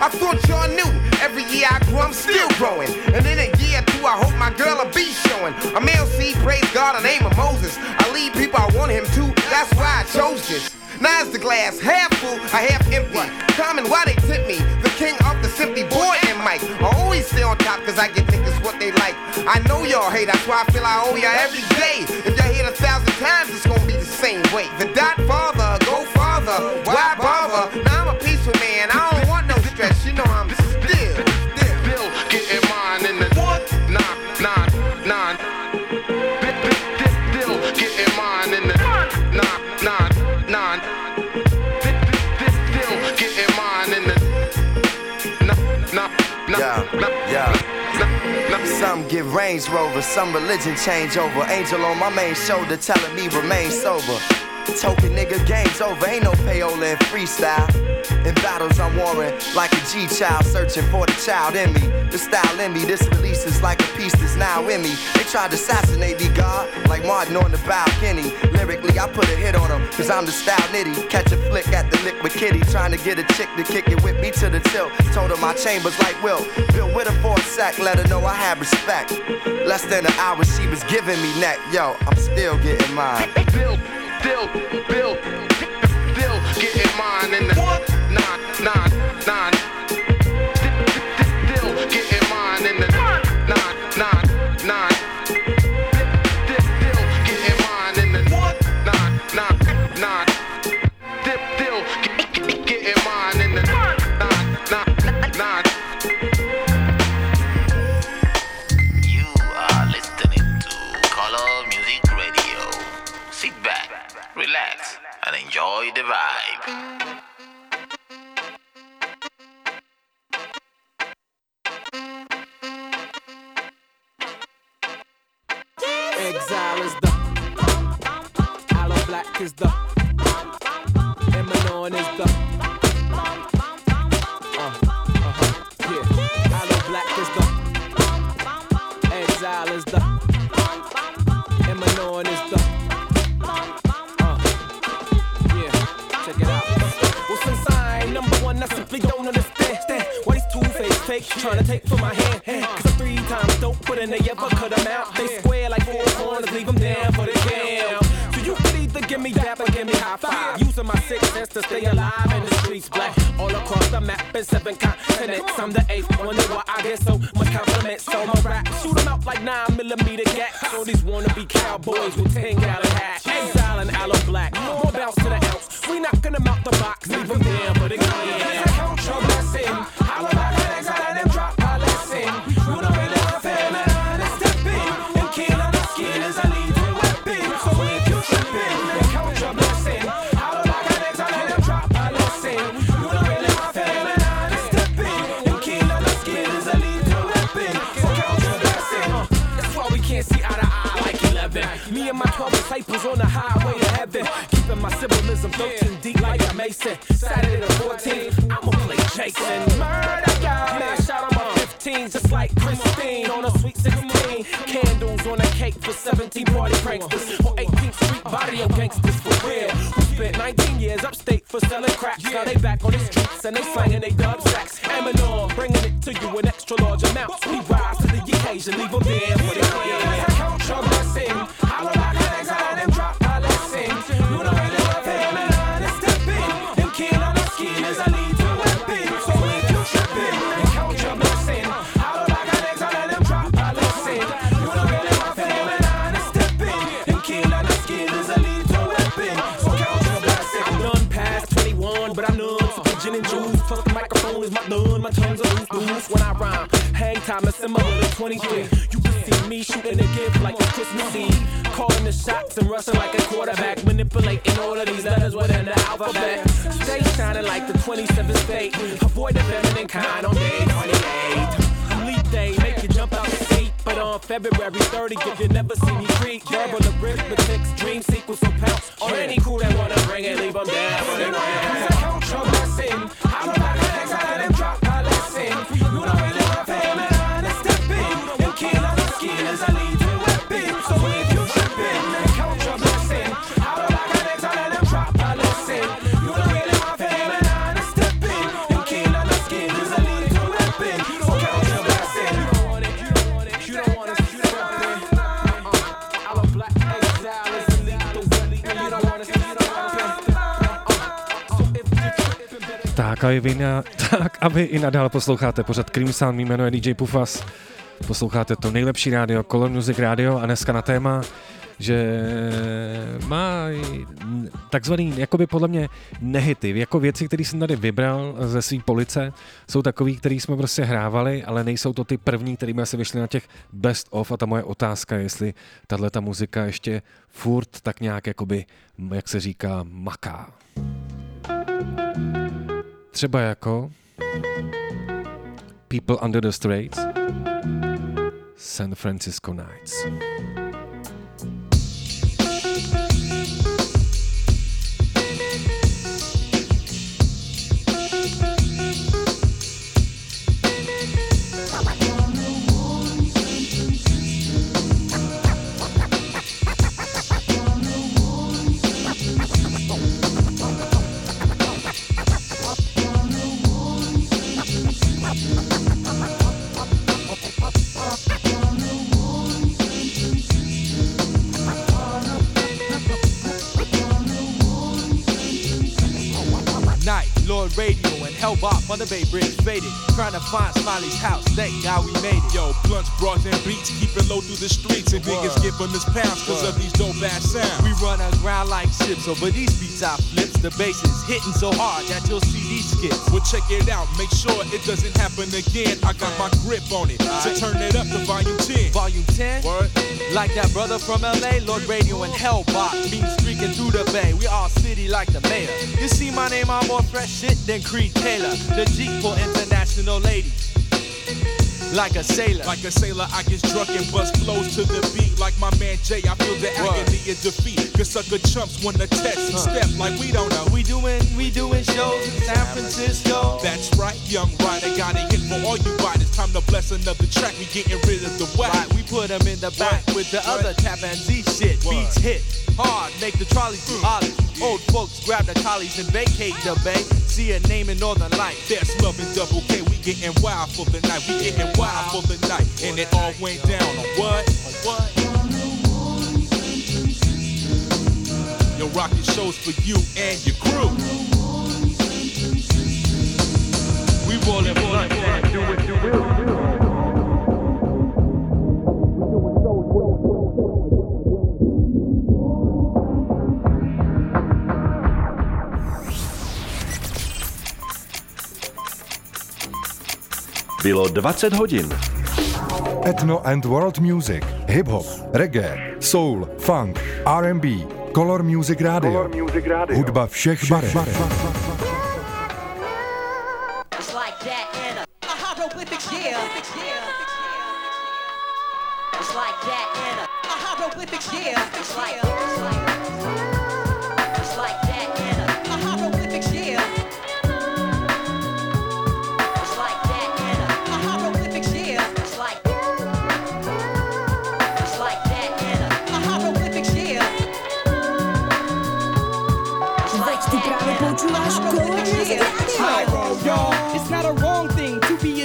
I thought y'all knew. Every year I grow, I'm still growing. And in a year or two, I hope my girl will be showing. I'm LC, praise God, the name of Moses. I lead people I want him to. That's why I chose this. Now is the glass half full, I half empty. Common, why they tip me? The king of the simply boy and Mike. I always stay on top cause I get niggas what they like. I know y'all hate, that's why I feel I owe y'all every day. If y'all hate a thousand times, it's gonna be the same way. The dot father, go farther, why bother? get Range Rover. Some religion change over. Angel on my main shoulder telling me remain sober token nigga, game's over. Ain't no payola in freestyle. In battles I'm warring, like a G child, searching for the child in me. The style in me, this release is like a piece that's now in me. They tried to assassinate me, God, like Martin on the balcony. Lyrically, I put a hit on him, cause I'm the style nitty. Catch a flick at the liquid kitty, trying to get a chick to kick it with me to the tilt. Told her my chambers like Will. Bill with her for a sec, let her know I have respect. Less than an hour, she was giving me neck. Yo, I'm still getting mine. Bill still, bill, still getting mine in the nine, nine, nine. and they say a vy i nadále posloucháte pořad Cream Sound, mý jméno je DJ Pufas. Posloucháte to nejlepší rádio, Color Music Radio a dneska na téma, že má takzvaný, jakoby podle mě nehity, jako věci, které jsem tady vybral ze své police, jsou takové, které jsme prostě hrávali, ale nejsou to ty první, kterými se vyšly na těch best of a ta moje otázka, jestli tahle ta muzika ještě furt tak nějak jakoby, jak se říká, maká. Třeba jako People Under the Stairs, San Francisco Knights. Lord Radio Hellbop on the Bay Bridge faded. Trying to find Smiley's house. Thank God we made it. Yo, blunts, broads, and beats, keep it low through the streets. And niggas giving us pounds cause of these dope ass sounds. We run aground like ships over these beats I flips. The bass is hitting so hard that you'll see these skips. Well, check it out, make sure it doesn't happen again. I got my grip on it, so turn it up to volume 10. Volume 10? Word. Like that brother from LA, Lord Radio and Hellbot. Mean streaking through the bay. We all city like the mayor. You see my name, I'm more fresh shit than Creed Taylor. The Jeep for international ladies. Like a sailor. Like a sailor, I get drunk and bust flows to the beat. Like my man Jay, I feel the Word. agony of defeat. Cause sucker chumps wanna test and step like we don't know. We doing, we doing shows in San Francisco. That's right, young rider, got a hit for all you riders. Time to bless another track, we getting rid of the whack. Right, we put them in the back with the other tap and Z shit. Beats hit hard, make the trolleys mm. ollies. Old folks grab the collies and vacate the bay. See a name in Northern Light. That's love and double K, we getting wild for the night. We getting wild for the night. And it all went down on what? What? Yo, rockin' shows for you and your crew. Do what you will. Bylo 20 hodin. Ethno and World Music, Hip Hop, Reggae, Soul, Funk, R&B, Color Music Radio. Hudba všech barev. It's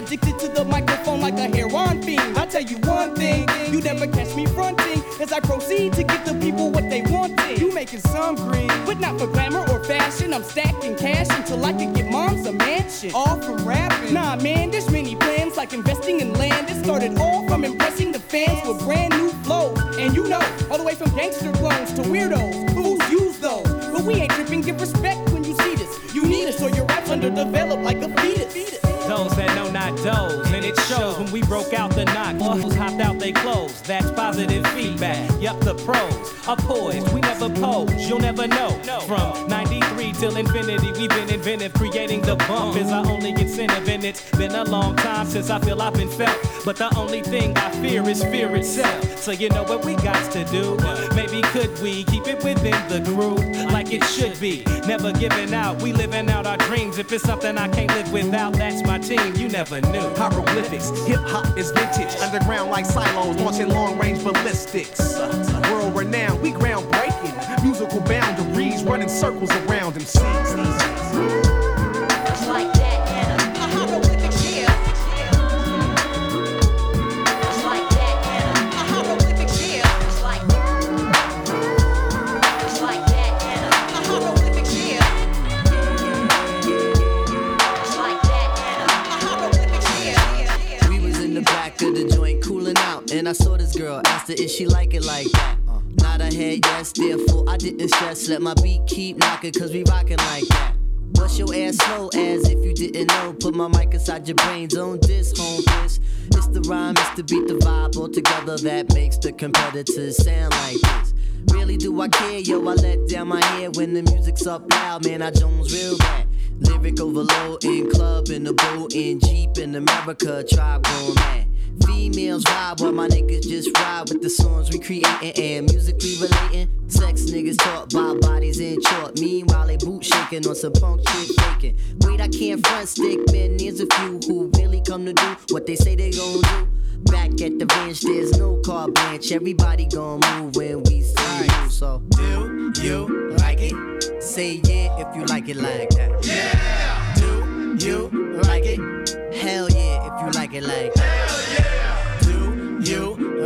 addicted to the microphone like a heroin fiend. I tell you one thing, you never catch me fronting as I proceed to give the people what they want. You making some green, but not for glamour or fashion. I'm stacking cash until I can get moms a mansion. All from rapping. Nah, man, there's many plans like investing in land. It started all from impressing the fans with brand new flows. And you know, all the way from gangster clones to weirdos, who's use those. But we ain't tripping, give respect when you see this. You need us or your rap's underdeveloped like a fetus. Those that know and it shows when we broke out the knock. Fools hopped out they clothes. That's positive feedback. Yup, the pros are poised. We never pose. You'll never know. From 93 till infinity, we've been inventive. Creating the bump is our only incentive, and it's been a long time since I feel I've been felt. But the only thing I fear is fear itself. So you know what we got to do? Maybe could we keep it within the groove like it should be? Never giving out. We living out our dreams. If it's something I can't live without, that's my team. You never knew. Hieroglyphics, hip hop is vintage. Underground like silos, launching long range ballistics. World renowned, we groundbreaking. Musical boundaries, running circles around MCs. And I saw this girl. Asked her, is she like it like that? Nod her head, yes, therefore I didn't stress. Let my beat keep knocking, cause we rockin' like that. Bust your ass slow as if you didn't know. Put my mic inside your brains on this home bitch. It's the rhyme, it's the beat, the vibe all together that makes the competitors sound like this. Really do I care, yo? I let down my hair when the music's up loud, man. I Jones real bad. Lyric overload in club in the boat in Jeep in America, tribe going mad. Females ride while my niggas just ride with the songs we creating and musically relating. Sex niggas talk by bodies in chalk. Meanwhile, they boot shaking on some punk shit faking. Wait, I can't front stick, man. There's a few who really come to do what they say they gon' do. Back at the bench, there's no car bench. Everybody gon' move when we say move. So, do you like it? Say yeah if you like it like that. Yeah. Do you like it? Hell yeah if you like it like that.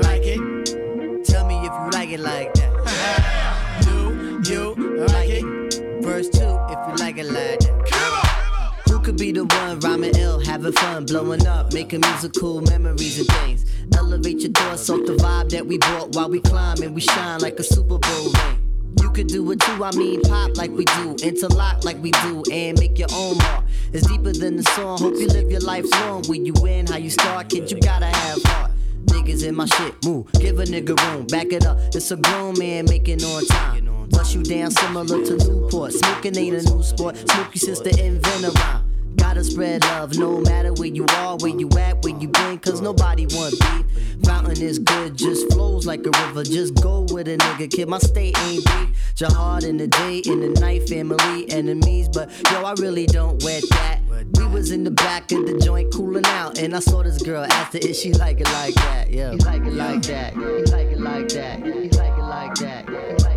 Like it? Tell me if you like it like that. Do you like it? Verse two if you like it like that. Who could be the one rhyming ill, having fun, blowing up, making musical memories and things? Elevate your thoughts off the vibe that we brought while we climb and we shine like a Super Bowl ring. You could do it too, I mean pop like we do, interlock like we do, and make your own mark. It's deeper than the song. Hope you live your life long. When you win, how you start, kid, you gotta have heart. Niggas in my shit, move, give a nigga room, back it up. It's a grown man making on time. Bust you down similar to Newport. Smoking ain't a new sport. Smokey sister invent a rhyme. Gotta spread love no matter where you are, where you at, where you been, cause nobody want beef. Fountain is good, just flows like a river. Just go with a nigga, kid. My state ain't beef. Jihad in the day, in the night, family, enemies. But yo, I really don't wet that. We was in the back of the joint cooling out, and I saw this girl after it. She like it like that, yeah. You like it like that, you like it like that, you like it like that, you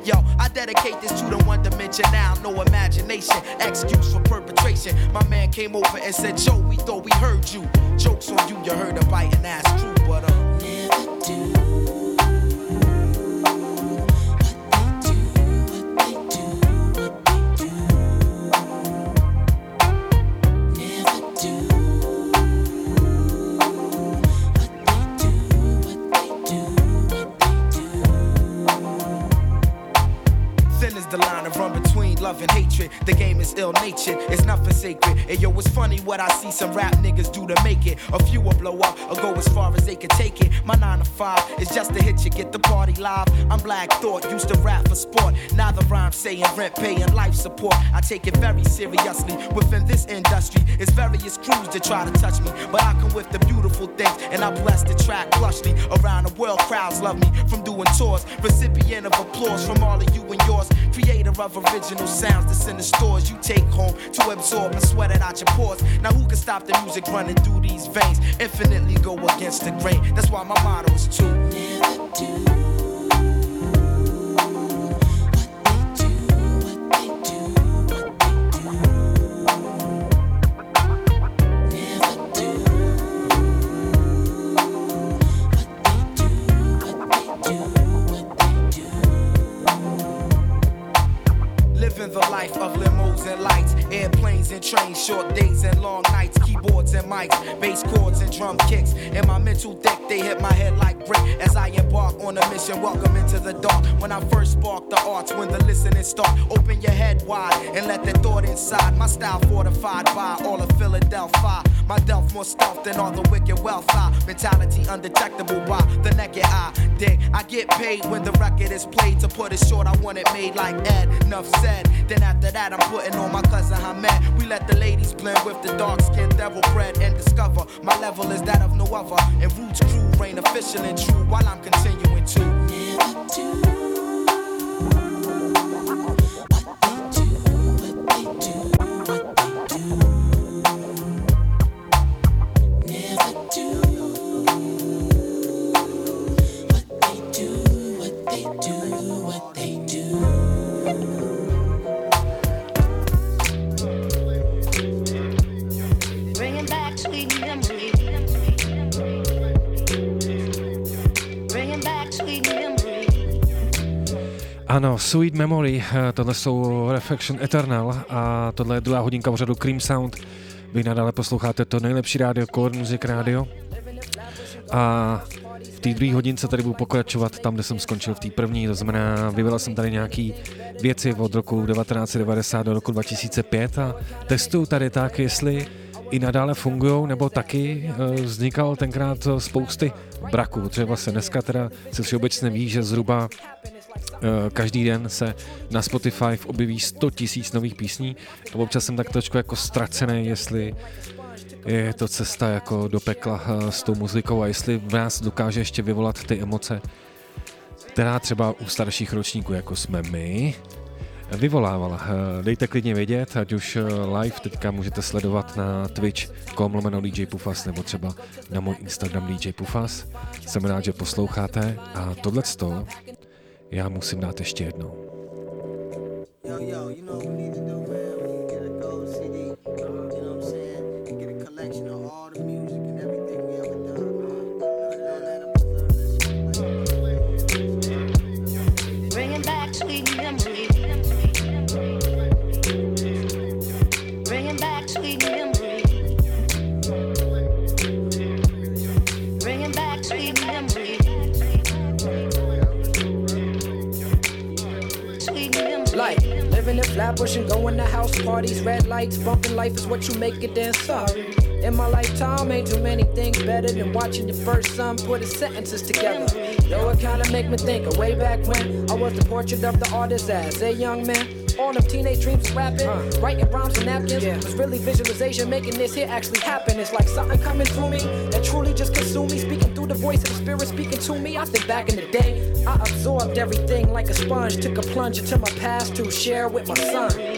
Yo, I dedicate this to the one dimension now, no imagination, excuse for perpetration. My man came over and said, Joe, we thought we heard you. Jokes on you, you heard a bite and that's true, but uh. Never do. Thin Natured, it's nothing sacred. And yo, it's funny what I see some rap niggas do to make it. A few will blow up or go as far as they can take it. My nine to five is just to hit you, get the party live. I'm Black Thought, used to rap for sport. Now the rhyme saying rent, paying life support. I take it very seriously. Within this industry, it's various crews that try to touch me. But I come with the beautiful things, and I bless the track plushly. Around the world, crowds love me from doing tours. Recipient of applause from all of you and yours. Creator of original sounds that's in the stores you take home to absorb and sweat it out your pores. Now who can stop the music running through these veins? Infinitely go against the grain. That's why my motto is to never do. Living the life of and lights, airplanes and trains, short days and long nights, keyboards and mics, bass chords and drum kicks. In my mental deck, they hit my head like brick as I embark on a mission. Welcome into the dark. When I first spark the arts, when the listening start, open your head wide and let the thought inside. My style fortified by all of Philadelphia. My delf more stealth than all the wicked wealth. I mentality undetectable by the naked eye. Dig, I get paid when the record is played. To put it short, I want it made like Ed. Enough said. Then after that, I'm putting on my cousin Hamed. We let the ladies blend with the dark skinned devil bread and discover my level is that of no other. And Roots crew reign official and true while I'm continuing to. Bringing Ano, Sweet Memory, eh, tohle jsou Reflection Eternal a tohle je druhá hodinka pořadu Cream Sound. Vy nadále posloucháte to nejlepší rádio, Core Music Radio. A v té druhé hodince tady budu pokračovat tam, kde jsem skončil v té první, to znamená, vybral jsem tady nějaký věci od roku 1990 do roku 2005 a testuju tady tak, jestli i nadále fungují, nebo taky eh, vznikal tenkrát spousty braků, protože vlastně dneska teda se všeobecně ví, že zhruba Eh, každý den se na Spotify objeví 100 tisíc nových písní a občas jsem tak trošku jako ztracený, jestli je to cesta jako do pekla eh, s tou muzikou a jestli v nás dokáže ještě vyvolat ty emoce, která třeba u starších ročníků, jako jsme my, vyvolávala. Eh, Dejte klidně vědět, ať už eh, live teďka můžete sledovat na Twitch.com lomeno DJ Pufas nebo třeba na můj Instagram DJ Pufas. Jsem rád, že posloucháte a tohle já musím dát ještě jednou. Yo, yo, you know what we need to do, man? We get a gold you know what I'm saying? Get a collection of all Flatbush and going to house parties, red lights, bumping life is what you make it. Then sorry. In my lifetime, ain't too many things better than watching your first son put his sentences together. Though it kinda make me think of way back when I was the portrait of the artist as a young man. Them teenage dreams of rapping, writing rhymes on napkins was really visualization, making this here actually happen. It's like something coming through me that truly just consumed me, speaking through the voice of the spirit speaking to me. I think back in the day, I absorbed everything like a sponge, took a plunge into my past to share with my son.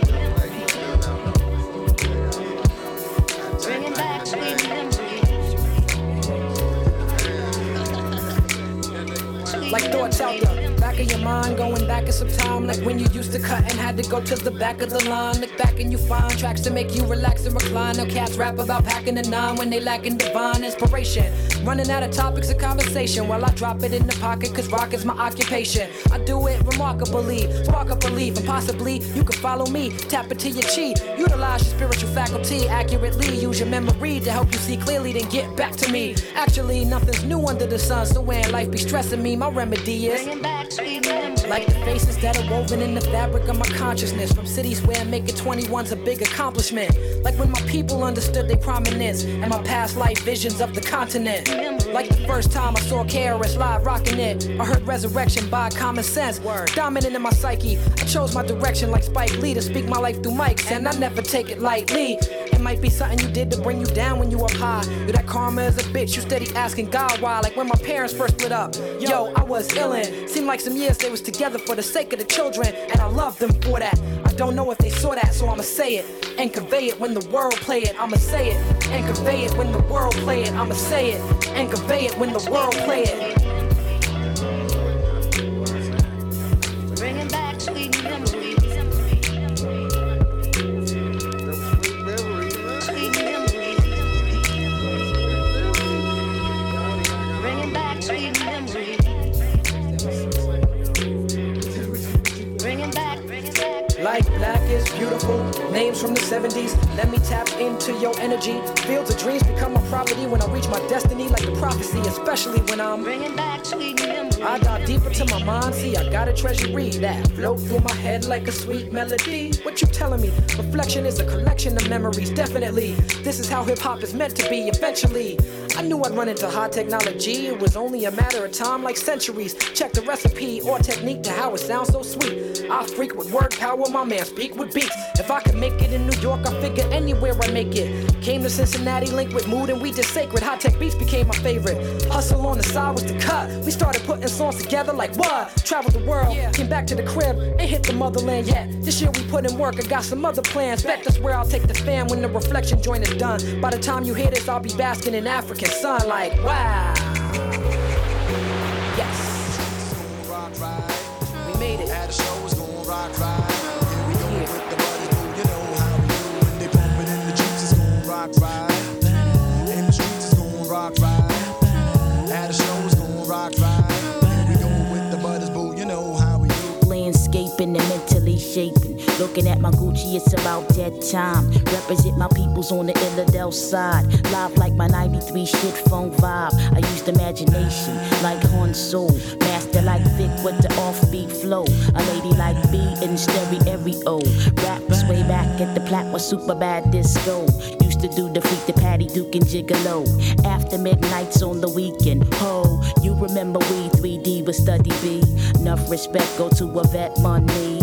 Of your mind, going back in some time, like when you used to cut and had to go to the back of the line. Look back and you find tracks to make you relax and recline. Now cats rap about packing the nine when they lacking divine inspiration. Running out of topics of conversation while I drop it in the pocket, cause rock is my occupation. I do it remarkably, spark up belief, and possibly you can follow me. Tap into your chi, utilize your spiritual faculty accurately. Use your memory to help you see clearly, then get back to me. Actually, nothing's new under the sun, so when life be stressing me, my remedy is Bringing back sweet memories. like the faces that are woven in the fabric of my consciousness from cities where making 21's a big accomplishment. Like when my people understood their prominence and my past life visions of the continent. Like the first time I saw KRS live rocking it, I heard resurrection by common sense. Dominant in my psyche, I chose my direction like Spike Lee to speak my life through mics, and I never take it lightly. Might be something you did to bring you down when you up high. Yo, that karma is a bitch, you steady asking God why. Like when my parents first split up, yo, I was illin'. Seemed like some years they was together for the sake of the children, and I love them for that. I don't know if they saw that, so I'ma say it and convey it when the world play it. I'ma say it and convey it when the world play it. I'ma say it and convey it when the world play it. Names from the 70s. Let me tap into your energy. Fields of dreams become my property when I reach my destiny, like the prophecy, especially when I'm bringing back sweet memories. I dive deeper to my mind. See, I got a treasury that float through my head like a sweet melody. What you telling me? Reflection is a collection of memories, definitely. This is how hip hop is meant to be. Eventually, I knew I'd run into high technology. It was only a matter of time, like centuries. Check the recipe or technique to how it sounds so sweet. I freak with word power, my man speak with beats. If I could make it in New York, I figure anywhere I make it. Came to Cincinnati, linked with mood, and we just sacred. High tech beats became my favorite. Hustle on the side was the cut. We started putting songs together like what? Traveled the world, came back to the crib, ain't hit the motherland yet. This year we put in work, I got some other plans. Bet that's where I'll take the fam when the reflection joint is done. By the time you hear this, I'll be basking in African sun, like wow. Yes. We made it. At the show is gonna rock right. Here we go with the buddies, boo. You know how we do. When they pump it in the juice, it's gonna rock right. In the streets, it's gonna rock right. At the show, it's gonna rock right. Here we go with the buddies, boo. You know how we do. landscaping and mentally shaping. Looking at my Gucci, it's about that time. Represent my peoples on the Illidale side. Live like my 93 shit phone vibe. I used imagination like Han Solo. Master like Vic with the offbeat flow. A lady like B in stereo. Rappers way back at the plat was super bad disco. Used to do the freak the Patty Duke and Gigolo. After midnights on the weekend. Ho, you remember we 3D with Steady B. Enough respect go to a vet money.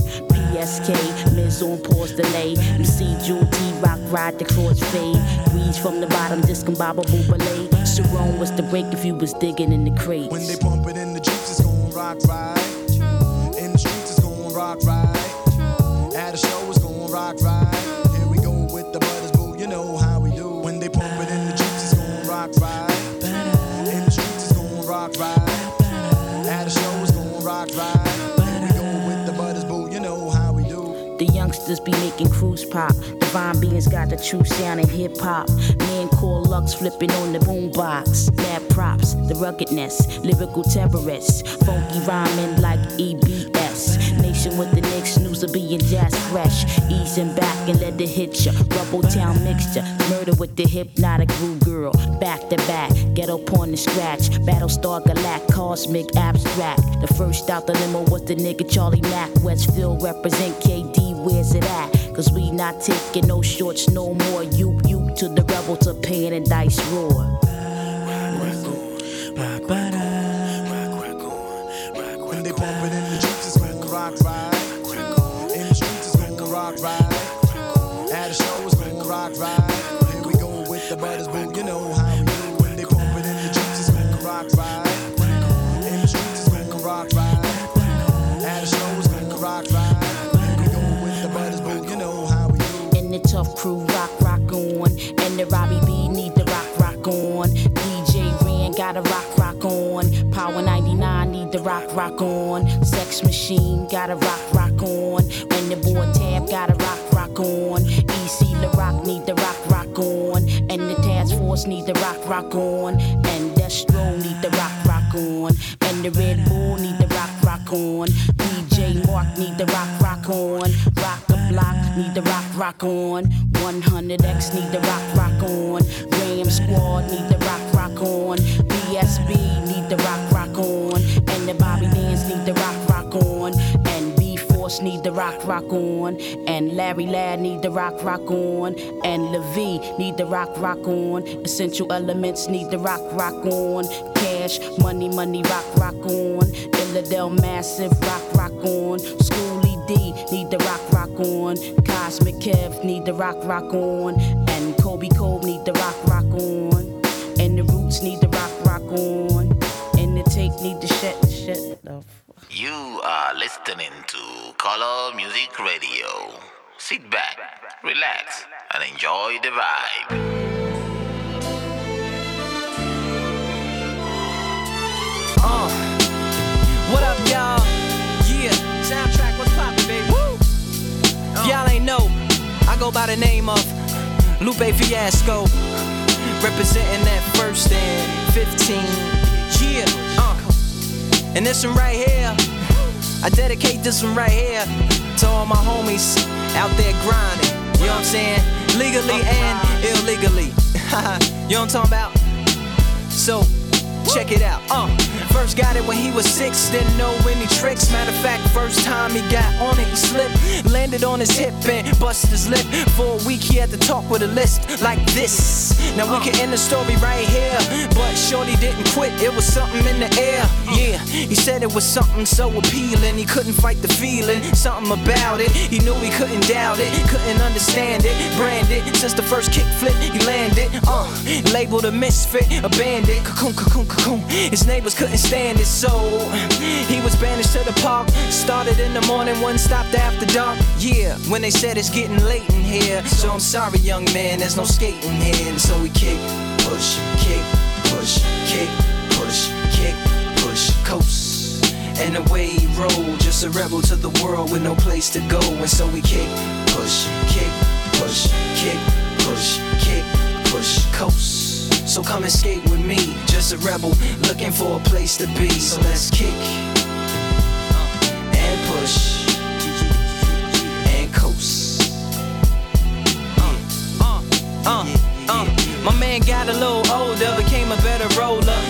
PSK, Miz on pause delay. MC Jewel T Rock ride the chords fade. Reach from the bottom, discombobable belay. Sharon was the break if you was digging in the crates. When they pump it in the juice, it's gonna rock right. In the streets, it's gonna rock right. Making cruise pop. Divine beings got the true sound in hip hop. Men call Lux flipping on the boombox. Mad props, the ruggedness, lyrical terrorists. Funky rhyming like EBS. Nation with the Knicks, news of being jazz fresh. Easing back and let it hit ya. Rubble town mixture. Murder with the hypnotic groove girl. Back to back, ghetto porn and scratch. Battlestar Galact, cosmic abstract. The first out the limo was the nigga Charlie Mack. Westfield represent KD, where's it at? Cause we not taking no shorts no more. You, you to the rebel to pain and dice roar. Rock, on. Sex Machine got a rock, rock on. And the boy Tab got a rock, rock on. EC La Rock need the rock, rock on. And the Task Force need the rock, rock on. And Destro need the rock, rock on. And the Red Bull need the rock, rock on. DJ Mark need the rock, rock on. Rock the block need the rock, rock on. 100X need the rock, rock on. Ram Squad need the rock, rock on. B need the rock, rock on. And Larry Larr need the rock, rock on. And Levy need the rock, rock on. Essential Elements need the rock, rock on. Cash, money, money, rock, rock on. Illidale Massive, rock, rock on. Schoolie D need the rock, rock on. Cosmic Kev need the rock, rock on. And Kobe Cole need the rock, rock on. And the Roots need the rock, rock on. And the Take need the shit, shit. The You are listening to Color Music Radio. Sit back, relax, and enjoy the vibe. Uh, what up, y'all? Yeah, soundtrack, what's poppin', baby? Woo! Y'all ain't know, I go by the name of Lupe Fiasco, representing that first and 15. And this one right here, I dedicate this one right here to all my homies out there grinding. You know what I'm saying? Legally and illegally. you know what I'm talking about? So, check it out. Uh, first got it when he was six, didn't know any tricks. Matter of fact, first time he got on it, he slipped, landed on his hip and busted his lip. For a week, he had to talk with a list like this. Now we can end the story right here, but Shorty didn't quit. It was something in the air. Yeah, he said it was something so appealing. He couldn't fight the feeling, something about it. He knew he couldn't doubt it, couldn't understand it. Branded since the first kick flip, he landed. Uh, labeled a misfit, a bandit. Cocoon, cocoon, cocoon. His neighbors couldn't stand it, so he was banished to the park. Started in the morning, one stopped after dark. Yeah, when they said it's getting late in here. So I'm sorry, young man, there's no skating here. And so we kick, push, kick, push, kick, push, kick, coast. And away he rolled, just a rebel to the world with no place to go. And so we kick, push, kick, push, kick, push, kick, push, coast. So come and skate with me, just a rebel looking for a place to be. So let's kick and push and coast. Uh, uh, uh. My man got a little older, became a better roller.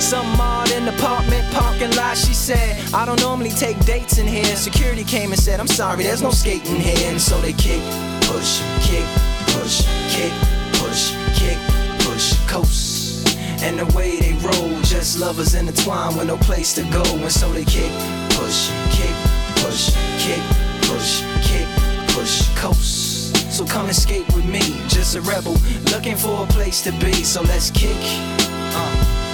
Some odd in the apartment parking lot. She said, I don't normally take dates in here. Security came and said, I'm sorry, there's no skating here. And so they kick, push, kick, push, kick, push, kick, push, coast. And the way they roll, just lovers intertwined with no place to go. And so they kick, push, kick, push, kick, push, kick, push, coast. So come and skate with me, just a rebel looking for a place to be. So let's kick, uh,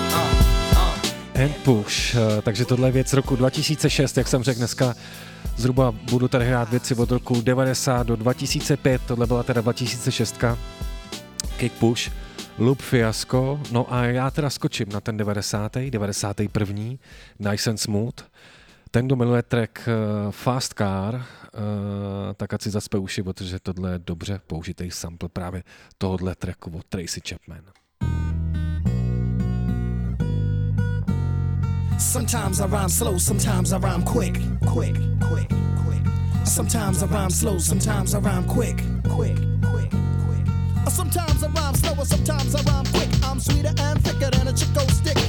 And Push. Eh, Takže tohle je věc roku 2006, jak jsem řekl dneska. Zhruba budu tady hrát věci od roku 90 do 2005, tohle byla teda 2006. Kick Push, Loop Fiasco, no a já teda skočím na ten 90. 91. Nice and Smooth. Ten, kdo miluje track eh, Fast Car, uh, tak ať si uši, protože tohle je dobře použitý sample právě tohohle tracku od Tracy Chapman. Sometimes I rhyme slow, sometimes I rhyme quick, quick, quick, quick. Sometimes I rhyme slow, sometimes I rhyme quick, quick, quick, quick. Sometimes I rhyme slower, sometimes I rhyme quick. I'm sweeter and thicker than a Chick-O-Stick.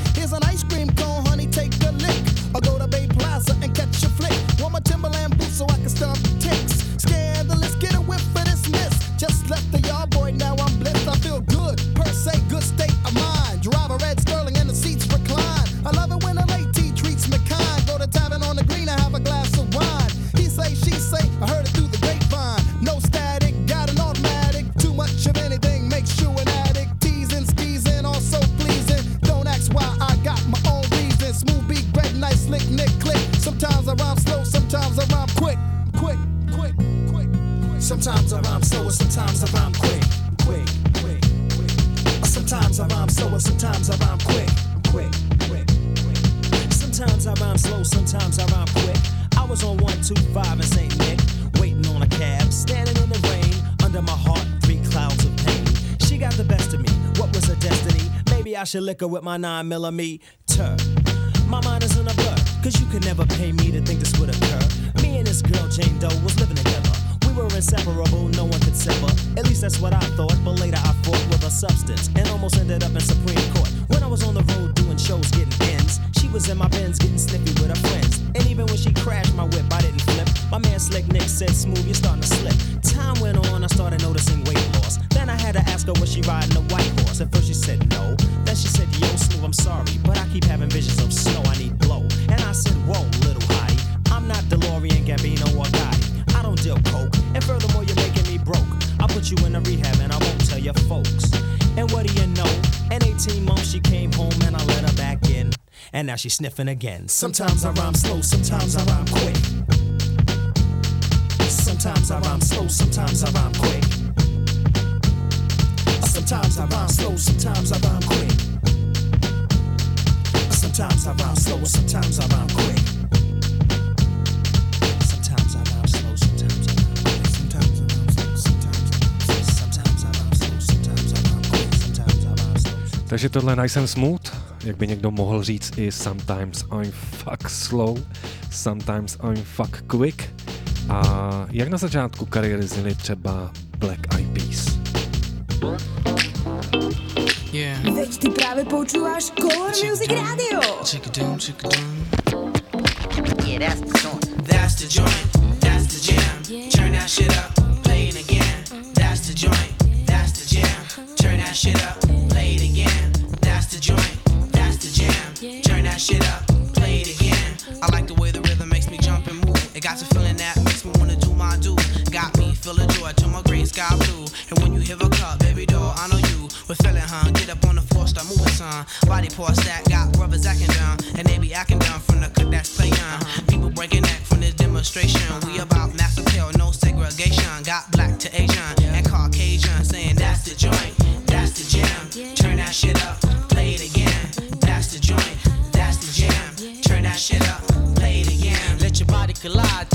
Sometimes I rhyme quick, quick, quick, quick. Sometimes I rhyme slow, and sometimes I rhyme quick, quick, quick, quick. Sometimes I rhyme slow, and sometimes I rhyme quick, quick, quick, quick. Sometimes I rhyme slow, sometimes I rhyme quick. I was on 125 in St. Nick, waiting on a cab, standing in the rain. Under my heart, three clouds of pain. She got the best of me. What was her destiny? Maybe I should lick her with my 9 millimeter. My mind is in a blur, cause you could never pay me to think this would occur. Me and this girl, Jane Doe, was living together. We were inseparable, no one could sever. At least that's what I thought, but later I fought with a substance and almost ended up in Supreme Court. When I was on the road doing shows, getting ends, she was in my Benz getting sniffy with her friends. And even when she crashed my whip, I didn't flip. My man Slick Nick said, Smooth, you're starting to slip. Time went on, I started noticing weight loss. Then I had to ask her, was she riding a white horse? At first she said no. Then she said, Yo, Smooth, I'm sorry, but I keep having visions of snow. I need blow. And I said, Whoa, little hottie. I'm not DeLorean, Gambino, put you in a rehab and I won't tell your folks. And what do you know? In 18 months, she came home and I let her back in. And now she's sniffing again. Sometimes I rhyme slow, sometimes I rhyme quick. Sometimes I rhyme slow, sometimes I rhyme quick. Sometimes I rhyme slow, sometimes I rhyme quick. Sometimes I rhyme slow, sometimes I rhyme quick. Takže tohle Nice and Smooth, jak by někdo mohl říct i Sometimes I'm fuck slow, Sometimes I'm fuck quick. A jak na začátku kariéry zněli třeba Black Eyed Peas. Yeah. Veď ty právě poučíváš Color Music Radio. Chickadoo, chickadoo. Yeah, that's the joint. That's the joint. That's the jam. Turn that shit up. Play it again. That's the joint. That's the jam. Turn that shit up. That makes me wanna do my do. Got me feeling joy to my gray sky blue. And when you hear a cup, baby doll, I know you. We're feeling, huh? Get up on the floor, start moving, son. Body pour stack, got brothers acting down. And they be acting down from the cut that's playing. Uh-huh. People breaking neck from this demonstration. We uh-huh. about mass appeal, no segregation. Got black to Asian and Caucasian saying that's the joint, that's the jam. Turn that shit up, play it again. That's the joint, that's the jam. Turn that shit up, play it again. Let your body collide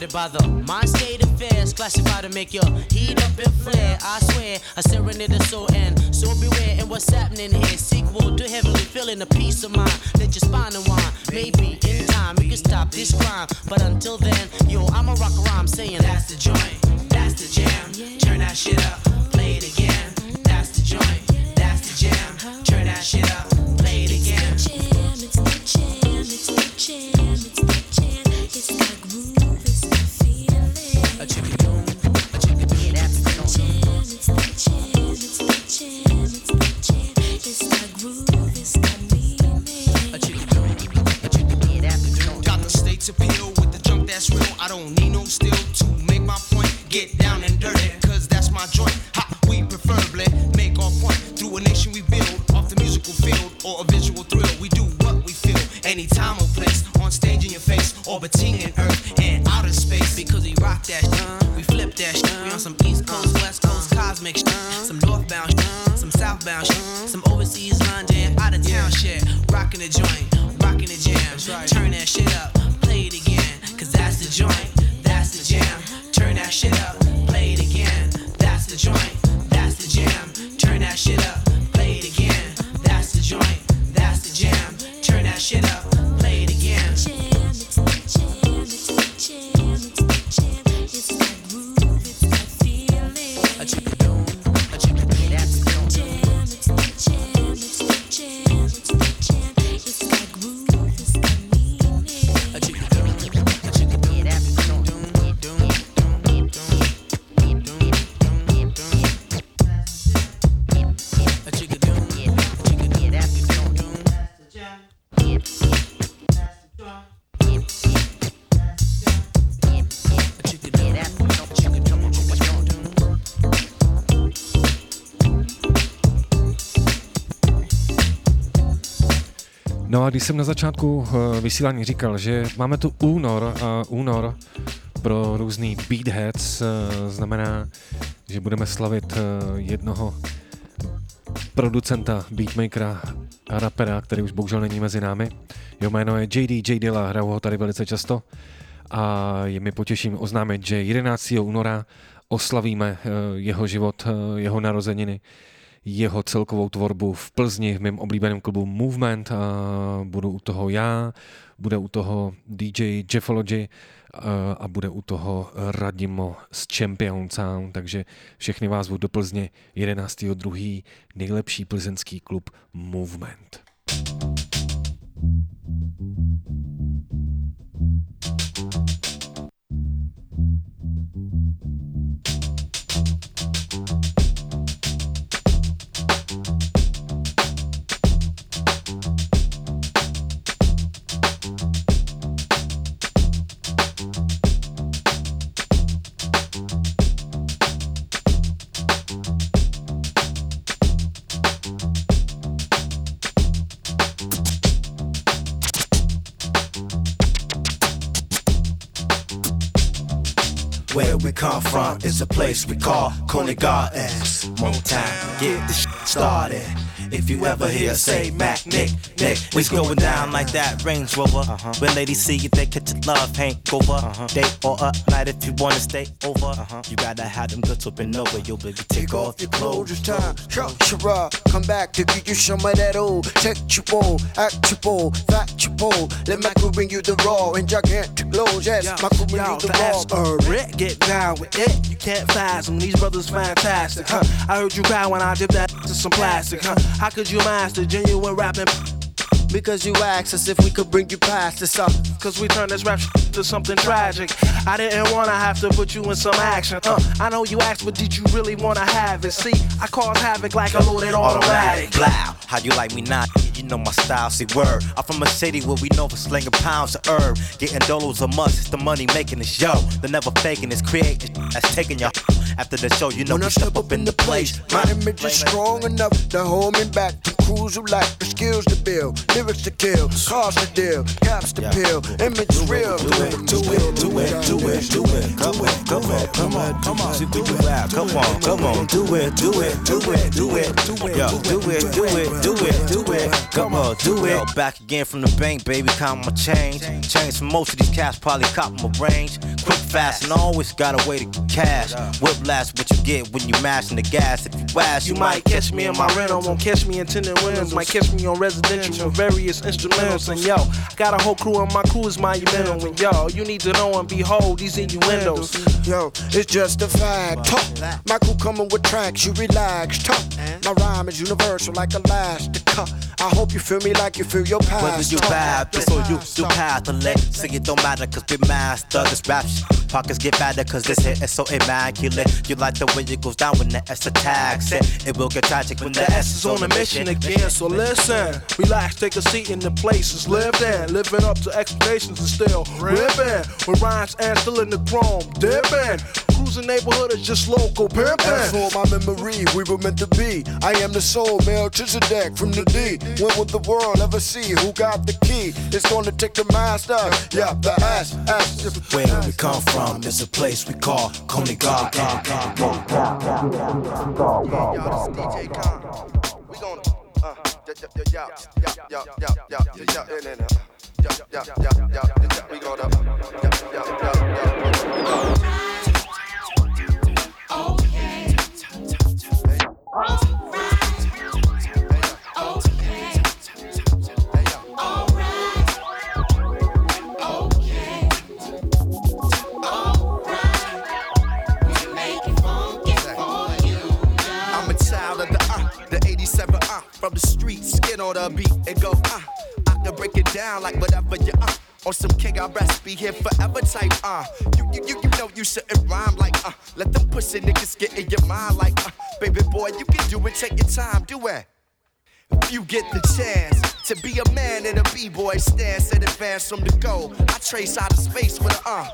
the provided by the mind state affairs. Classified to make your heat up and flare. I swear, a serenade the soul and so beware. And what's happening here? Sequel to heavenly feeling a peace of mind. Let your spine unwind. Maybe in time you can stop this crime. But until then, yo, I'ma rock a rhyme saying That's the joint, that's the jam. Turn that shit up, play it again. That's the joint, that's the jam. Turn that shit up, play it again. A Get after no states appeal with the junk that's real. I don't need no steel to make my point. Get down and dirty, cause that's my joint. Ha, we preferably shit, some overseas London, out of town shit. Rocking the joint, rocking the jam. Turn that shit up, play it again, cause that's the joint, that's the jam. Turn that shit up, No a když jsem na začátku eh, vysílání říkal, že máme tu únor a únor pro různý beatheads eh, znamená, že budeme slavit eh, jednoho producenta, beatmakera a rapera, který už bohužel není mezi námi. Jeho jméno je JD J. Dilla, hraju ho tady velice často a je mi potěším oznámit, že 11. února oslavíme jeho život, jeho narozeniny. Jeho celkovou tvorbu v Plzni v mém oblíbeném klubu Movement. A budu u toho já, bude u toho DJ Jeffology a bude u toho Radimo z Champion Sound, takže všechny vás zvu do Plzně 11.2. nejlepší plzeňský klub Movement. Where place we call Conant Gardens. Motown, get the shit started. If you ever hear say Mac, Nick, Nick, It's going down like that Range Rover. Uh-huh. When ladies see you, they catch your love hangover. Day or a night if you wanna stay over. Uh-huh. You gotta have them goods open over. Yo, baby, Take off your clothes, it's time. Show, Shara, come back to give you some of that old textual, actual, factual. Let my crew bring you the raw and gigantic lows. Yes, my crew bring Yo, you the that's raw. a Rick, get down with it. You can't find some. These brothers fantastic, huh? I heard you cry when I did that to some plastic, huh? How could you master genuine rapping? Because you asked us if we could bring you past this up. Cause we turned this rap to something tragic. I didn't wanna have to put you in some action. Uh, I know you asked, but did you really wanna have it? See, I cause havoc like a loaded automatic. Blow. How you like me not? You know my style, see word. I'm from a city where we know for slinging pounds of herb. Getting dollars a month, it's the money making this yo. The never faking is creating that's taking your after the show. You know When we I step up in the place, my image is strong enough to hold me back. Crews who lack the skills to build, lyrics to kill, cars to deal, caps to peel, image real. Do it, do it, do it, do it, do it. Come on, come on, come on, come on. See we rap. Come on, come on. Do it, do it, do it, do it, do it. Yo, do it, do it, do it, do it. Come on, do it. Yo, back again from the bank, baby. Count my change. Change for most of these cats, probably cop my range. Quick, fast, and always got a way to cash. Whiplash, what you get when you mashing the gas. If you ask, You might catch me in my rental, won't catch me in tinted windows. Might catch me on residential with various instrumentals. And yo, I got a whole crew, and my crew is monumental. And yo, you need to know and behold these innuendos. Yo, it's just a fact. Talk. My crew coming with tracks, you relax. Talk. Eh? My rhyme is universal like elastic. Huh. I hope you feel me like you feel your past. Whether you Talk. bad, this or you do patholic. See, it don't matter, cause we master this rap shit. Pockets get fatter, cause this hit is so immaculate. You like the way it goes down when the S attacks it. It will get tragic when the S is on a mission again, so listen. Relax, take a seat in the places lived in. Living up to expectations and still ripping. With rhymes and still in the chrome, dipping. Cruising neighborhood is just local pimping. As for my memory, we were meant to be. I am the soul, male Melchizedek from the D. When will the world ever see who got the key? It's gonna take the master, yeah, the ass, ass. Where we come from is a place we call Coney God. God, God, God, God. We gonna, uh, we gonna, yo, yo, we gonna. I'm on the beat and go uh. I can break it down like whatever you uh. On some king, I rest be here forever type uh. You, you, you, you know you shouldn't rhyme like uh. Let them pussy niggas get in your mind like uh. Baby boy, you can do it, take your time, do it. You get the chance to be a man in a b-boy stance and advance from the goal, I trace out of space with a uh.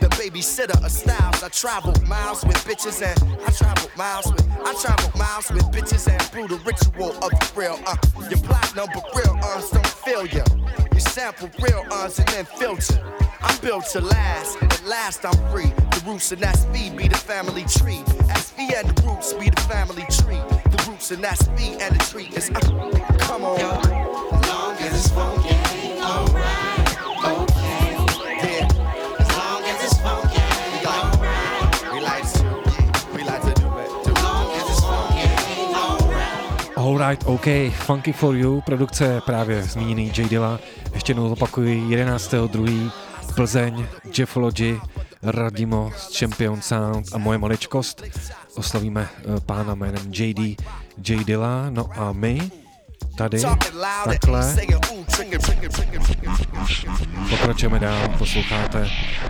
The babysitter of styles. I travel miles with bitches and I travel miles with I travel miles with bitches and brew the ritual of the real uh. Your platinum but real uns don't feel ya. You sample real uns and then filter. I'm built to last, at last I'm free. The roots and that's me be the family tree. SV and the roots be the family tree. The roots and that's me and the tree is uh, come on. Long as it's funky, alright, okay. Yeah. As long as it's funky, we like, we like to, yeah, we like to do it. Do long as it's funky, alright. Alright, OK, Funky for You, produkce právě zmíněný J. Dilla. Ještě jednou opakuji, 11.2. Plzeň, Jeffology, Radimo z Champion Sound a moje maličkost. Oslavíme eh, pána jménem JD, J. Dilla, no a my tady takhle pokračujeme dál, posloucháte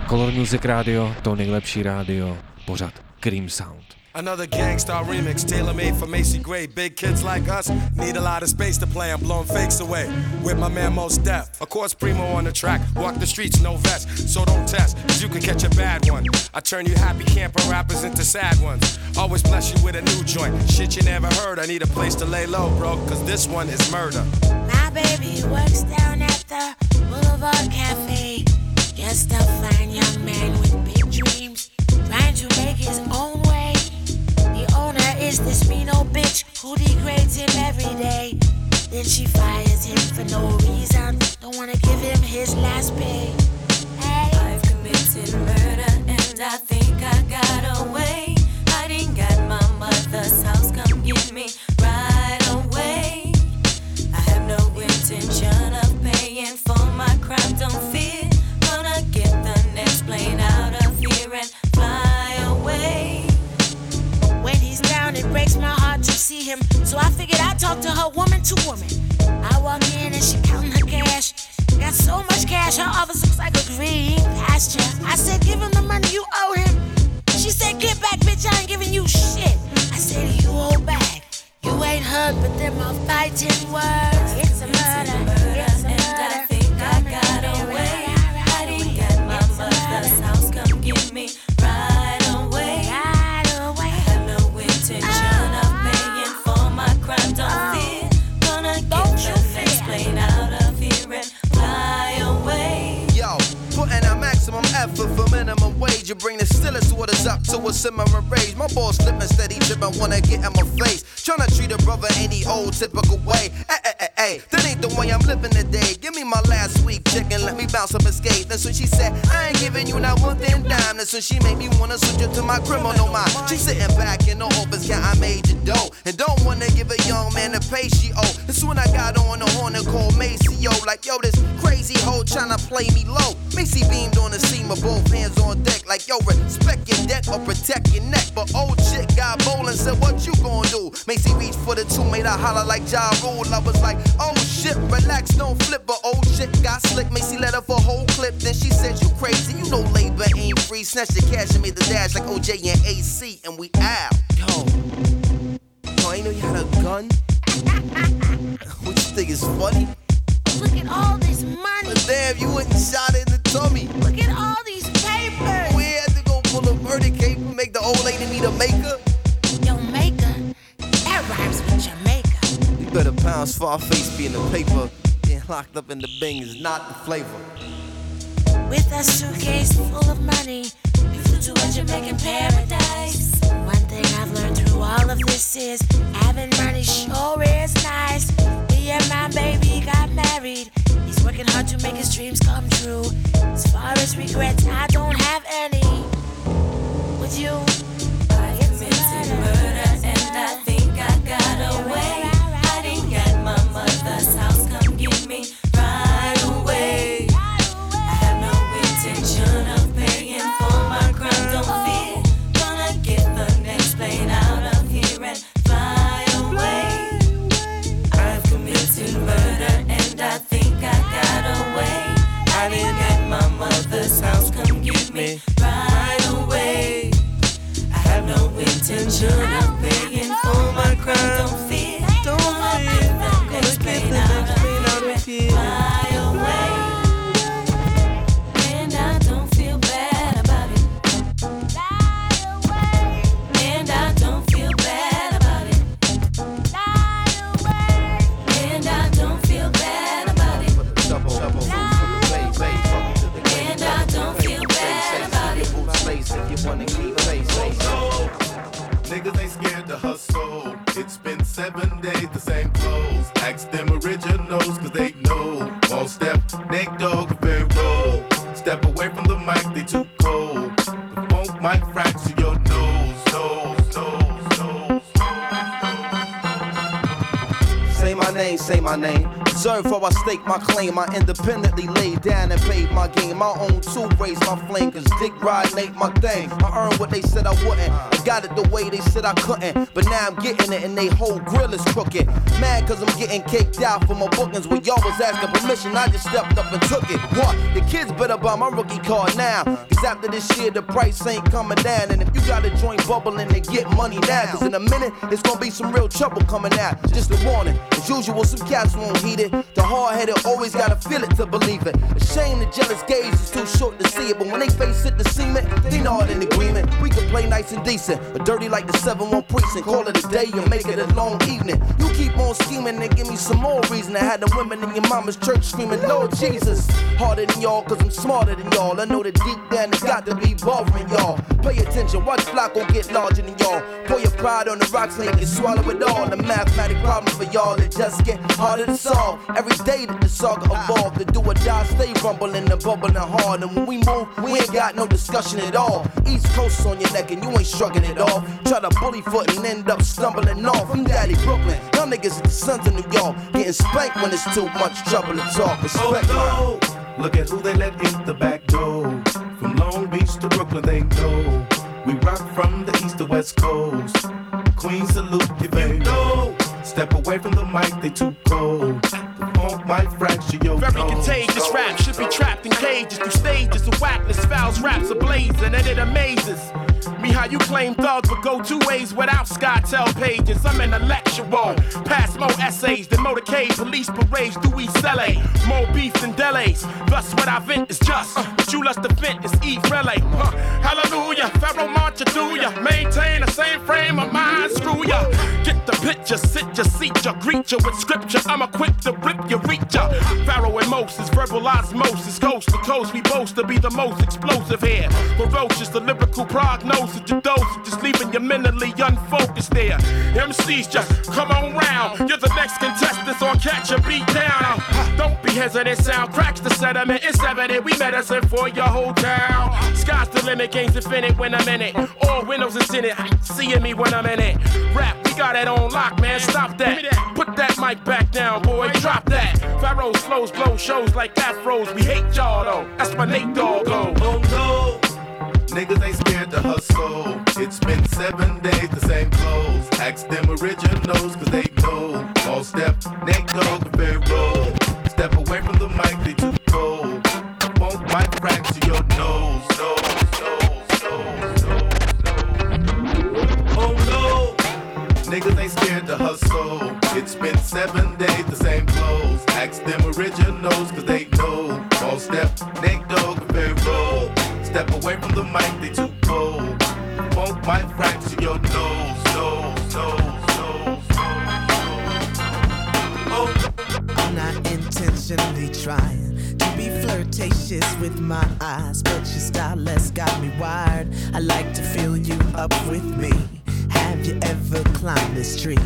Color Music Radio, to nejlepší rádio, pořad Cream Sound. Another Gang Starr remix, tailor made for Macy Gray. Big kids like us need a lot of space to play. I'm blowing fakes away with my man Mos Def. Of course, Primo on the track. Walk the streets, no vest, so don't test, cause you can catch a bad one. I turn you happy camper rappers into sad ones. Always bless you with a new joint. Shit you never heard. I need a place to lay low, bro, cause this one is murder. My baby works down at the Boulevard Cafe. Just a fine young man with big dreams, trying to make his own way. Is this mean old bitch who degrades him every day. Then she fires him for no reason. Don't wanna give him his last pay. Hey. I've committed murder and I think I got away. I didn't at my mother's house, come get me right away. I have no intention of paying for my crime, don't fear. Gonna get the next plane out of here and it breaks my heart to see him. So I figured I'd talk to her woman to woman. I walk in and she counting her cash. Got so much cash, her office looks like a green pasture. I said, give him the money you owe him. She said, get back, bitch, I ain't giving you shit. I said, you hold back. You ain't heard, but them fighting words. For. You bring the stillest waters up to a simmering rage. My balls slipping steady, tripping, wanna get in my face. Tryna treat a brother any old typical way. Hey, hey, hey, hey, that ain't the way I'm living today. Give me my last week chicken, let me bounce up and. That's when she said, I ain't giving you not one thing dime. That's when she made me wanna switch up to my criminal mind. She sitting back in the office, yeah, I made the dough. And don't wanna give a young man the pay she owe. That's when I got on the horn and called Macy. Like, yo, this crazy hoe tryna play me low. Macy beamed on the scene with both hands on deck. Like, yo, respect your deck or protect your neck. But old shit got bold and said, What you gonna do? Macy reached for the two, made her holler like Ja Rule. I was like, Oh shit, relax, don't flip. But old shit got slick. Macy let her for a whole clip. Then she said, You crazy, you know labor ain't free. Snatched the cash and made the dash like OJ and AC. And we out. Yo. Yo, I ain't know you had a gun. what you think is funny? Look at all this money. But damn, you wouldn't shot it in the tummy. Look at all Jamaica. You better pound Scarface be in the paper. Getting locked up in the bing is not the flavor. With a suitcase full of money, we flew to a Jamaican paradise. One thing I've learned through all of this is having money sure is nice. Me and my baby got married. He's working hard to make his dreams come true. As far as regrets, I don't have any. With you, I committed murder and I think I got away. No intention of paying for my crime. Seven days, the same clothes. Ask them originals, cause they know. All step, Nate Dogg, very roll. Step away from the mic, they too cold. The funk might fracture your nose, nose, nose, nose. ain't say my name. Observe how I stake my claim. I independently laid down and paid my game. My own two raise my flame. Cause dick riding ain't my thing. I earned what they said I wouldn't. Got it the way they said I couldn't. But now I'm getting it and they whole grill is crooked. Mad cause I'm getting caked out for my bookings. When y'all was asking permission, I just stepped up and took it. What? The kids better buy my rookie card now. Cause after this year, the price ain't coming down. And if you got a joint bubbling, they get money now. Cause in a minute, it's gonna be some real trouble coming out. Just a warning. As usual, some cats won't heed it. The hard headed always gotta feel it to believe it. A shame the jealous gaze is too short to see it. But when they face it, the cement, they know it in agreement. We can play nice and decent, or dirty like the 7 1 precinct. Call it a day and make it a long evening. You keep on scheming and give me some more reason I had the women in your mama's church screaming, Lord Jesus. Harder than y'all, cause I'm smarter than y'all. I know that deep down it's got to be bothering y'all. Pay attention, watch Flacco get larger than y'all. Pour your pride on the rocks you can swallow it all. The mathematic problem for y'all that just get harder to solve. Every day that the saga evolve, the do or die stay rumbling and bubbling hard. And when we move, we ain't got no discussion at all. East Coast on your neck and you ain't shrugging it off. Try to bully foot and end up stumbling off. I'm Daddy Brooklyn, y'all niggas are the sons of New York. Getting spanked when it's too much trouble to talk. Oh, Respect Oh, no. Look at who they let in the back door. From Long Beach to Brooklyn, they know. We rock from the east to west coast. Queen salute you, baby. No. Step away from the mic, they too cold. The funk might fracture your Very nose. contagious rap should be trapped in cages through stages of whackness. Fouls raps ablazing, and it amazes me how you claim thugs would go two ways without SkyTel pages. I'm intellectual, pass more essays than motorcade, police parades through East LA. More beef than delays. Thus, what I vent is just what you lust to vent is eat relay. Huh. Hallelujah, Pharoahe Monch do ya. Maintain the same frame of mind, screw ya. Get the picture, sit ya, seat ya, greet ya with scripture. I'm equipped to rip ya, reach ya. Pharaoh and Moses, verbal osmosis, coast to coast. We boast to be the most explosive here. Ferocious, the lyrical prognosis, your dose, just leaving you mentally unfocused there. MCs just come on round. You're the next contestant on Catch a Beat Down. Don't be hesitant, sound cracks the sediment. It's evident we medicine for your whole town. Sky's the limit, game's infinite when I'm in it. All windows is in it, seeing me when I'm in it. Rap, we got it on lock, man. Stop that. Put that mic back down, boy. Drop that. Pharaoh's flows blow shows like afros. We hate y'all though. That's my Nate dog go. Oh no. Niggas ain't scared to hustle. It's been seven days, the same clothes. Ask them originals, cause they know. All step, Nate Dogg, the Pharaoh. Step away from the mic, they too cold. Won't mic fracture your nose. Oh no. Niggas ain't scared to hustle. It's been seven days, the same clothes. Ask them originals, cause they know. All step, Nate Dogg, the Pharaoh. Step away from the mic, they too cold. Won't mic fracture your nose, nose, nose, nose, oh. I'm not intentionally trying to be flirtatious with my eyes, but your stylist got me wired. I like to feel you up with me. Have you ever climbed this tree?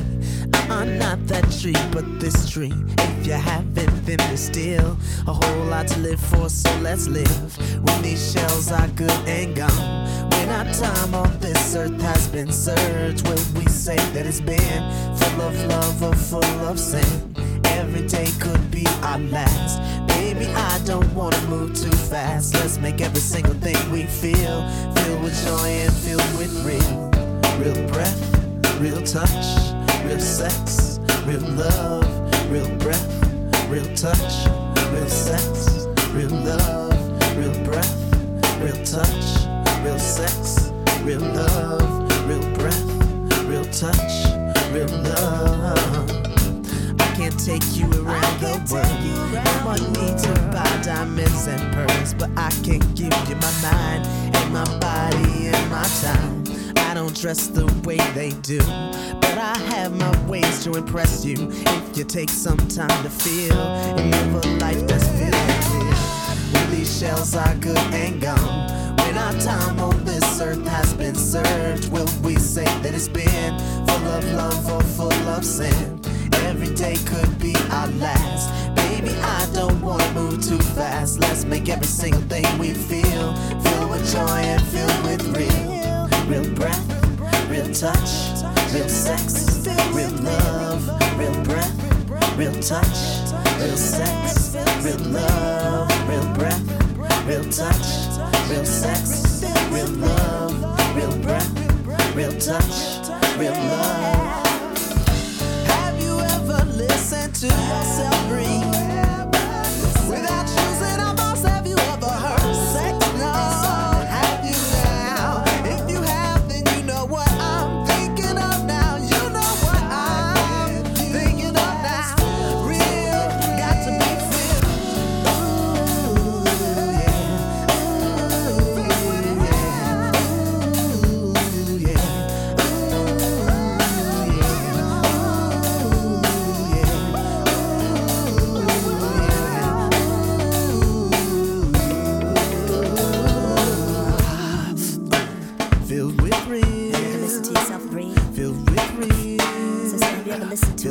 Uh-uh, not that tree, but this tree. If you haven't, then there's still a whole lot to live for, so let's live. When these shells are good and gone. When our time on this earth has been searched, will we say that it's been full of love or full of sin? Every day could be our last. Baby, I don't wanna move too fast. Let's make every single thing we feel filled with joy and filled with real, real breath, real touch, real sex, real love, real breath, real touch, real sex, real love, real breath, real touch, real sex, real love, real breath, real touch, real love. I can't take you around the world. No one need to buy diamonds and pearls, but I can give you my mind and my body and my time. I don't dress the way they do, but I have my ways to impress you. If you take some time to feel and live a life that's filled with. When these shells are good and gone, when our time on this earth has been served, will we say that it's been full of love or full of sin? Every day could be our last. Baby, I don't wanna move too fast. Let's make every single thing we feel filled with joy and filled with real, real breath, real touch, real sex, real love, real breath, real touch, real sex, real love, real breath, real touch, real sex, real love, real breath, real touch, real love. Have you ever listened to yourself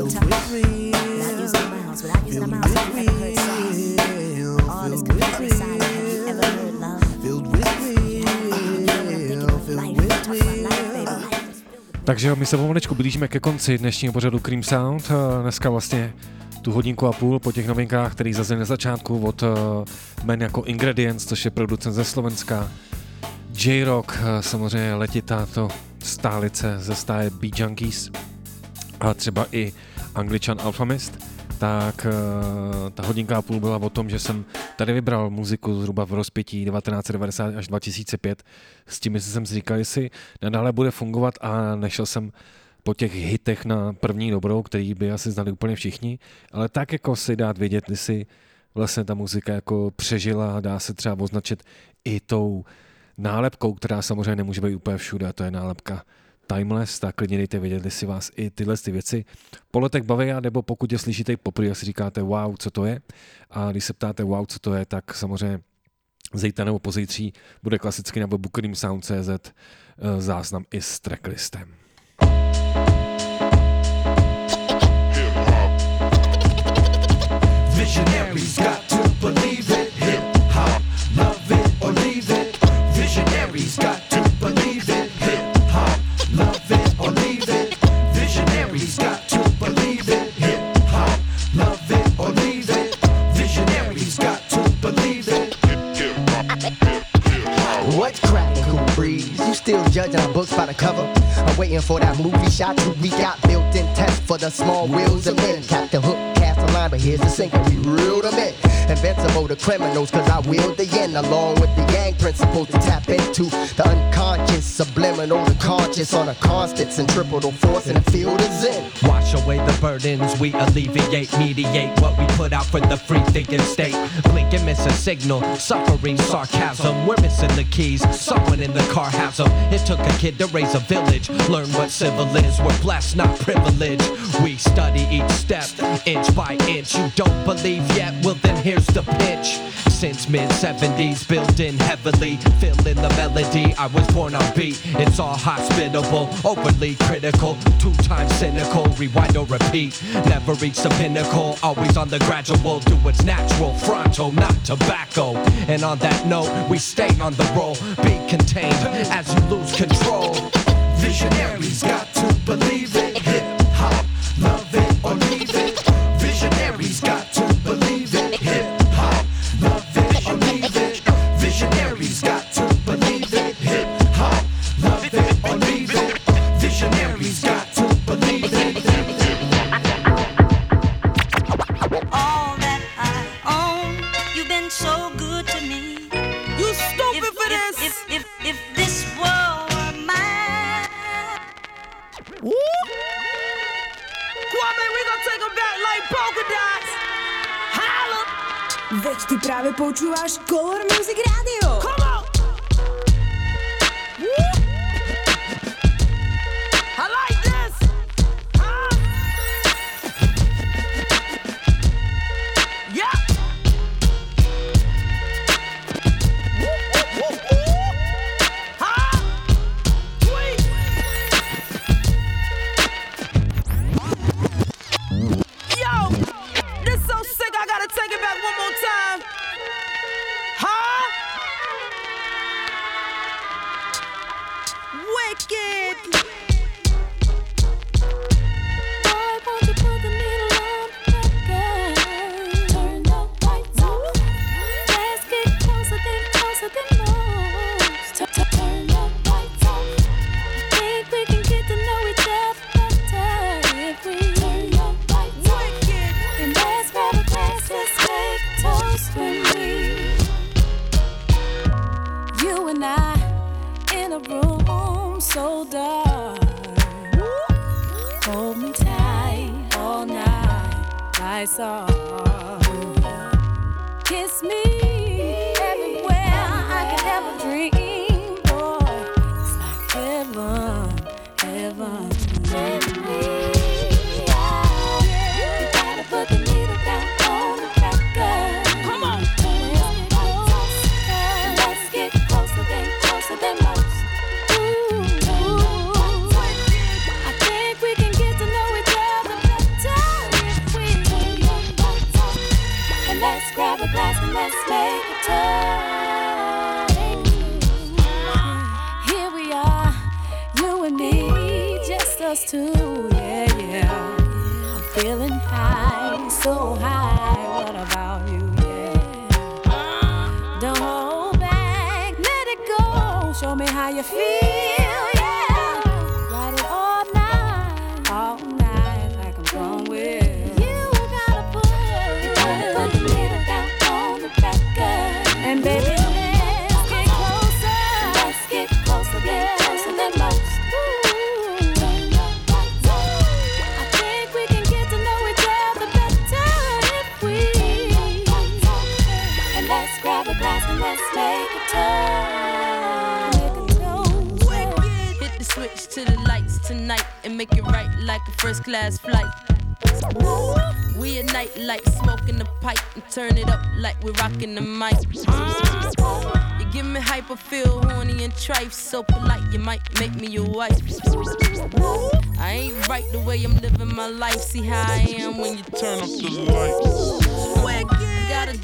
with real. Without using a mouse, without using a mouse, have you ever heard songs? All is completely silent. Have you ever heard love? Filled with real. Filled with real. Takže jo, my se pomaličku blížíme ke konci dnešního pořadu Cream Sound. Eh, Dneska vlastně tu hodinku a půl po těch novinkách, který zazněly na začátku od eh, men jako Ingredients, což je producent ze Slovenska, J-Rock, eh, samozřejmě letitá to stálice ze stáje Bee Junkies a třeba i angličan Alphamist, tak eh, ta hodinka a půl byla o tom, že jsem tady vybral muziku zhruba v rozpětí 1990 až 2005. S tím jsem si říkal, jestli nadále bude fungovat a nešel jsem po těch hitech na první dobrou, který by asi znali úplně všichni, ale tak jako si dát vědět, jestli vlastně ta muzika jako přežila, dá se třeba označit i tou nálepkou, která samozřejmě nemůže být úplně všude, a to je nálepka Timeless, tak klidně dejte vědět, jestli vás i tyhle ty věci po letech baví, nebo pokud je slyšíte poprvé si říkáte wow, co to je. A když se ptáte wow, co to je, tak samozřejmě zítra nebo pozítří bude klasicky na webu creamsound.cz eh, záznam i s tracklistem. Visionaries got to believe it. Hip hop, love it or leave it. Visionaries got What's cracking, cool breeze? You still judging books by the cover? I'm waiting for that movie shot to we got built-in test for the small wheels of men. Captain Hook cast a line, but here's the sinker. We reel them in. Invincible to criminals, cause I wield the yen along with the yang principles to tap into the unconscious, subliminal, the conscious on a constant centripetal force, and the field is in. Wash away the burdens, we alleviate, mediate what we put out for the free thinking state. Blink and miss a signal, suffering sarcasm. We're missing the keys, someone in the car has them. It took a kid to raise a village, learn what civil is. We're blessed, not privileged. We study each step, inch by inch. You don't believe yet? Well, then here's the pitch. Since mid 70s, building heavily, feeling the melody. I was born on beat. It's all hospitable, overly critical, two times cynical. Rewind or repeat. Never reach the pinnacle, always on the gradual. Do what's natural, fronto, not tobacco. And on that note, we stay on the roll. Be contained as you lose control.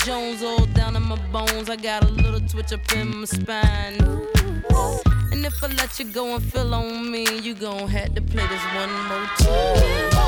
Jones all down in my bones. I got a little twitch up in my spine. And if I let you go and feel on me, you gon' have to play this one more time.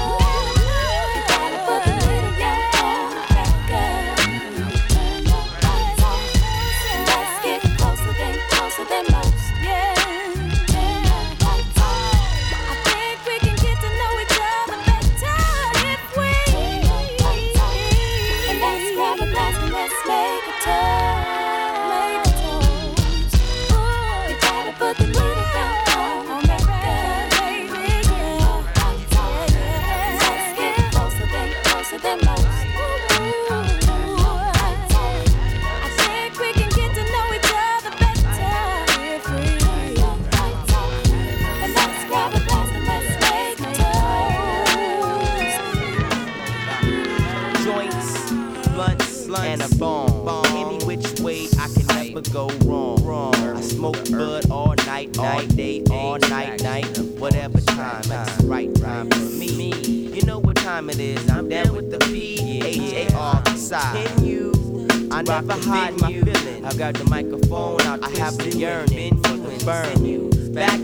could go wrong. wrong. I smoke bud all night, all day, all night, night. Whatever time, it's right time for me. You know what time it is? I'm down with the P H A R side. Can you? I never hide my feelings. I got the microphone out. I have the yearning for the burn. Back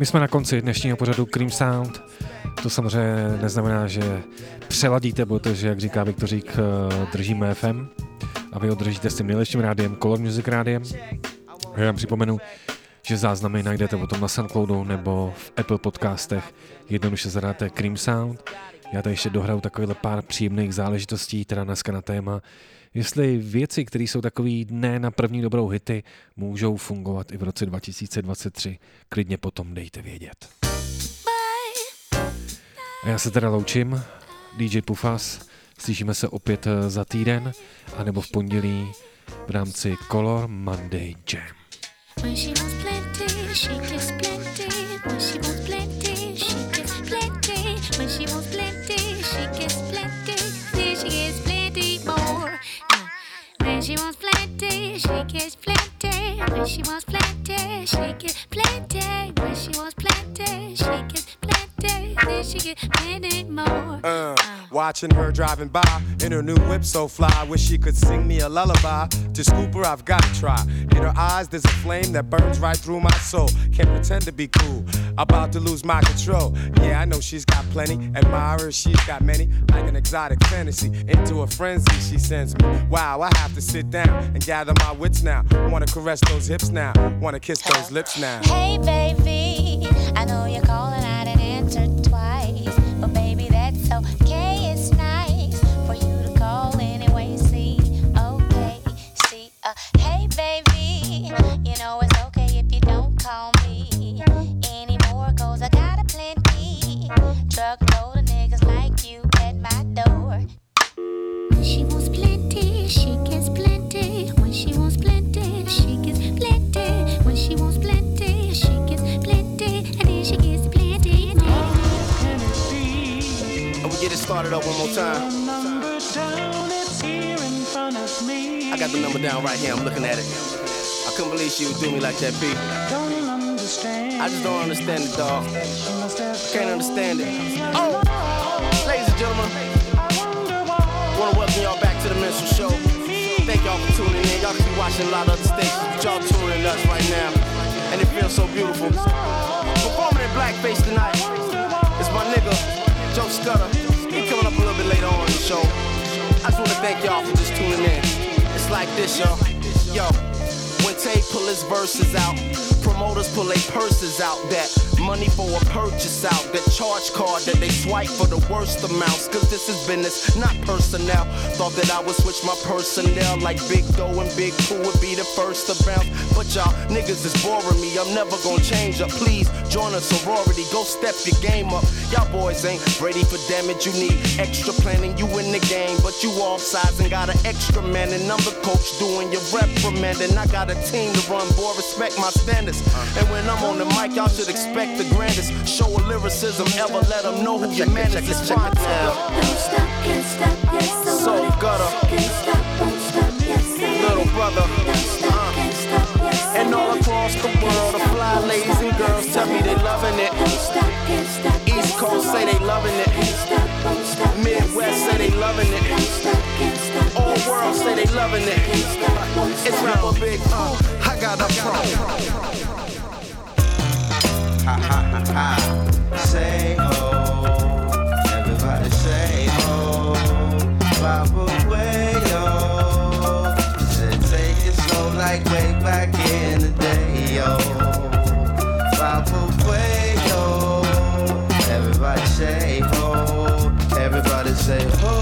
My jsme na konci dnešního pořadu Cream Sound. To samozřejmě neznamená, že přeladíte, protože, jak říká Viktorík, eh, držíme FM a vy održíte s tím nejlepším rádiem, Color Music rádiem. Já vám připomenu, že záznamy najdete potom na Soundcloudu nebo v Apple podcastech. Jednoduše zadáte Cream Sound. Já tady ještě dohraju takovýhle pár příjemných záležitostí, teda dneska na téma jestli věci, které jsou takový ne na první dobrou hity, můžou fungovat i v roce 2023. Klidně potom dejte vědět. A já se teda loučím, DJ Pufas, slyšíme se opět eh, za týden, anebo v pondělí v rámci Color Monday Jam. When she wants plenty, she gets plenty. When she wants When she wants plenty, she gets plenty. When she wants plenty, she gets plenty. Then she gets plenty more. Uh, watching her driving by in her new whip so fly. Wish she could sing me a lullaby. To scoop her, I've got to try. In her eyes, there's a flame that burns right through my soul. Can't pretend to be cool. About to lose my control. Yeah, I know she's got plenty. Admirers, she's got many. Like an exotic fantasy. Into a frenzy, she sends me. Wow, I have to sit down and gather my wits now. Wanna caress those hips now. Wanna kiss those lips now. Hey, baby, I know you're calling, I didn't answer Get it up one more time. I got the number down right here. I'm looking at it. I couldn't believe she would do me like that, B. I just don't understand it, dog. Can't understand it. Oh, ladies and gentlemen, I want to welcome y'all back to the Minstrel Show. Thank y'all for tuning in. Y'all be watching a lot of other stations, but y'all tuning in us right now, and it feels so beautiful. Performing in blackface tonight is my nigga Joe Scudder. Up a little bit later on in the show. I just want to thank y'all for just tuning in. It's like this, yo. Yo, when Tay pull his verses out, promoters pull their purses out. That money for a purchase out. That charge card that they swipe for the worst amounts. Cause this is business, not personnel. Thought that I would switch my personnel like Big Doe and Big Pooh would be the first to bounce. But y'all niggas is boring me. I'm never gonna change up. Please join a sorority. Go step your game up. Y'all boys ain't ready for damage. You need extra planning. You in the game, but you off sides and got an extra man. And I'm the coach doing your reprimanding. I got a team to run, boy. Respect my standards. And when I'm on the mic, y'all should expect the grandest. Show of lyricism ever. Let them know who your man is. It's fine. So gutter. Little brother. Uh. And all across the world, the fly ladies and girls tell me they loving it. East Coast say they loving it. Midwest say they loving it. All world say they loving it. It's rapper big. Uh, I got a pro. Ha ha ha ha. Say ho. Everybody say. Said take it slow like way back in the day yo. Everybody say. Everybody say ho.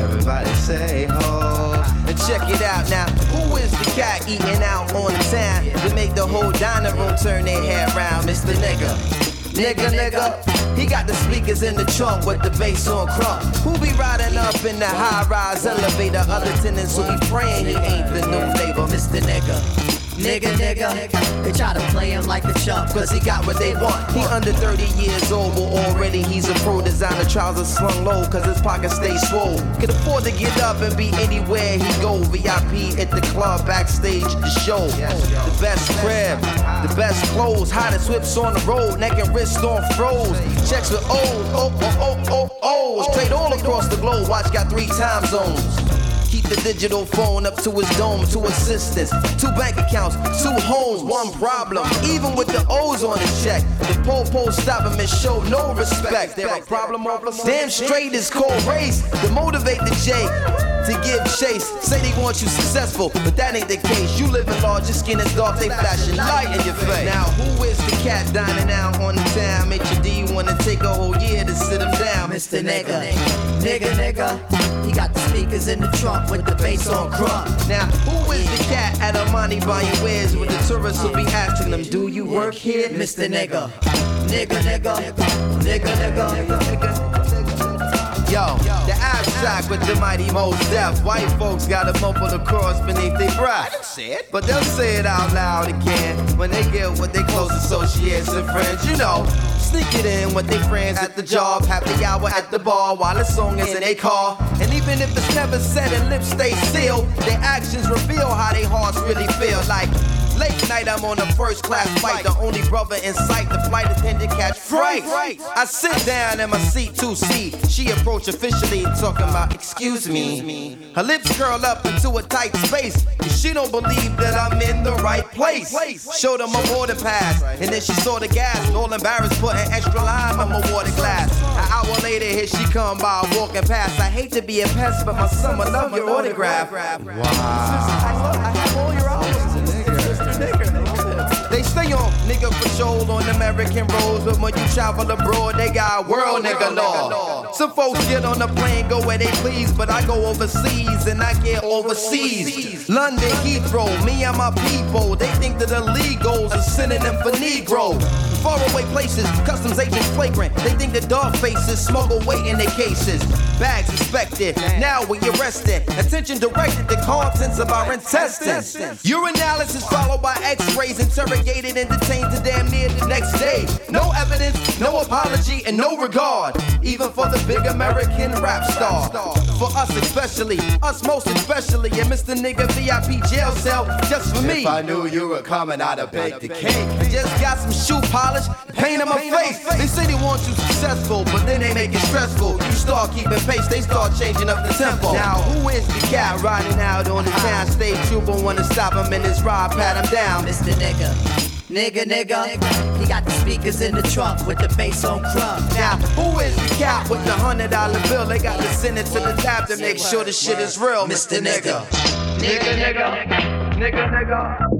Everybody say ho. Check it out now. Who is the cat eating out on the town to make the whole dining room turn their head round? Mr. Nigga. Nigga, nigga. He got the speakers in the trunk with the bass on crunk. Who be riding up in the high rise elevator? Other tenants who be praying he ain't the new neighbor, Mr. Nigga. Nigga, nigga. They try to play him like a chump, cause he got what they want. He under 30 years old, but already he's a pro designer. Trousers slung low, cause his pockets stay swole. Can afford to get up and be anywhere he go. VIP at the club, backstage, the show. The best crib, the best clothes, hottest whips on the road, neck and wrist on froze. Checks with O's, oh, oh, oh, oh, oh. Straight all across the globe, watch got three time zones. Keep the digital phone up to his dome, two assistants, two bank accounts, two homes, one problem. Even with the O's on his check, the po-po stop him and show no respect. There a problem over Damn straight is called race to motivate the J to give chase. Say they want you successful, but that ain't the case. You live in large, your skin is dark, they flashing light in your face. Now who is the cat dining out on the town? HD wanna take a whole year to sit him down, Mr. Nigga, nigga, nigga. He got the speakers in the trunk with the bass on crunk. Now, who is the cat at Armani buying wares with the tourists will be asking them, Do you work here, Mr. Nigga? Nigga, nigga, nigga, nigga, nigga. Yo, the abstract with the mighty Mos Def. White folks got a mumble the cross beneath their breath. But they'll say it out loud again when they get with their close associates and friends. You know, sneak it in with their friends at the job, happy hour at the bar while the song is in their car. And even if it's never said and lips stay sealed, their actions reveal how their hearts really feel. Like Late night, I'm on a first class flight. The only brother in sight, the flight attendant catch fright. I sit down in my seat to see. She approach officially, talking about, excuse me. Her lips curl up into a tight space. She don't believe that I'm in the right place. Showed her my boarding pass, and then she saw the gas. All embarrassed, put an extra lime on my water glass. An hour later, here she come by walking past. I hate to be a pest, but my son, I love your autograph. Stay stop on nigga patrol on American roads, but when you travel abroad, they got world nigga law. Some folks get on the plane, go where they please, but I go overseas and I get overseas. London Heathrow, me and my people, they think that the illegals are synonym for Negro. Faraway places, customs agents flagrant. They think the dog faces smuggle weight in their cases. Bags inspected, now we arrested. Attention directed to contents of our intestines. Urinalysis followed by x-rays, interrogated and detained to damn near the next day. No evidence, no apology, and no regard. Even for the big American rap star. For us especially, us most especially, and Mr. Nigga VIP jail cell just for me. If I knew you were coming, I'd have baked the cake. Just got some shoe polish, paint on my face. They say they want you successful, but then they make it stressful. You start keeping pace, they start changing up the tempo. Now, who is the cat riding out on the town? State trooper wanna stop him in his ride, pat him down. Mr. Nigga. Nigga, nigga, he got the speakers in the trunk with the bass on crunk. Now, who is the cat with the hundred dollar bill? They got to send it to the tab to make sure the shit is real, Mr. Nigga. Nigga, nigga, nigga, nigga.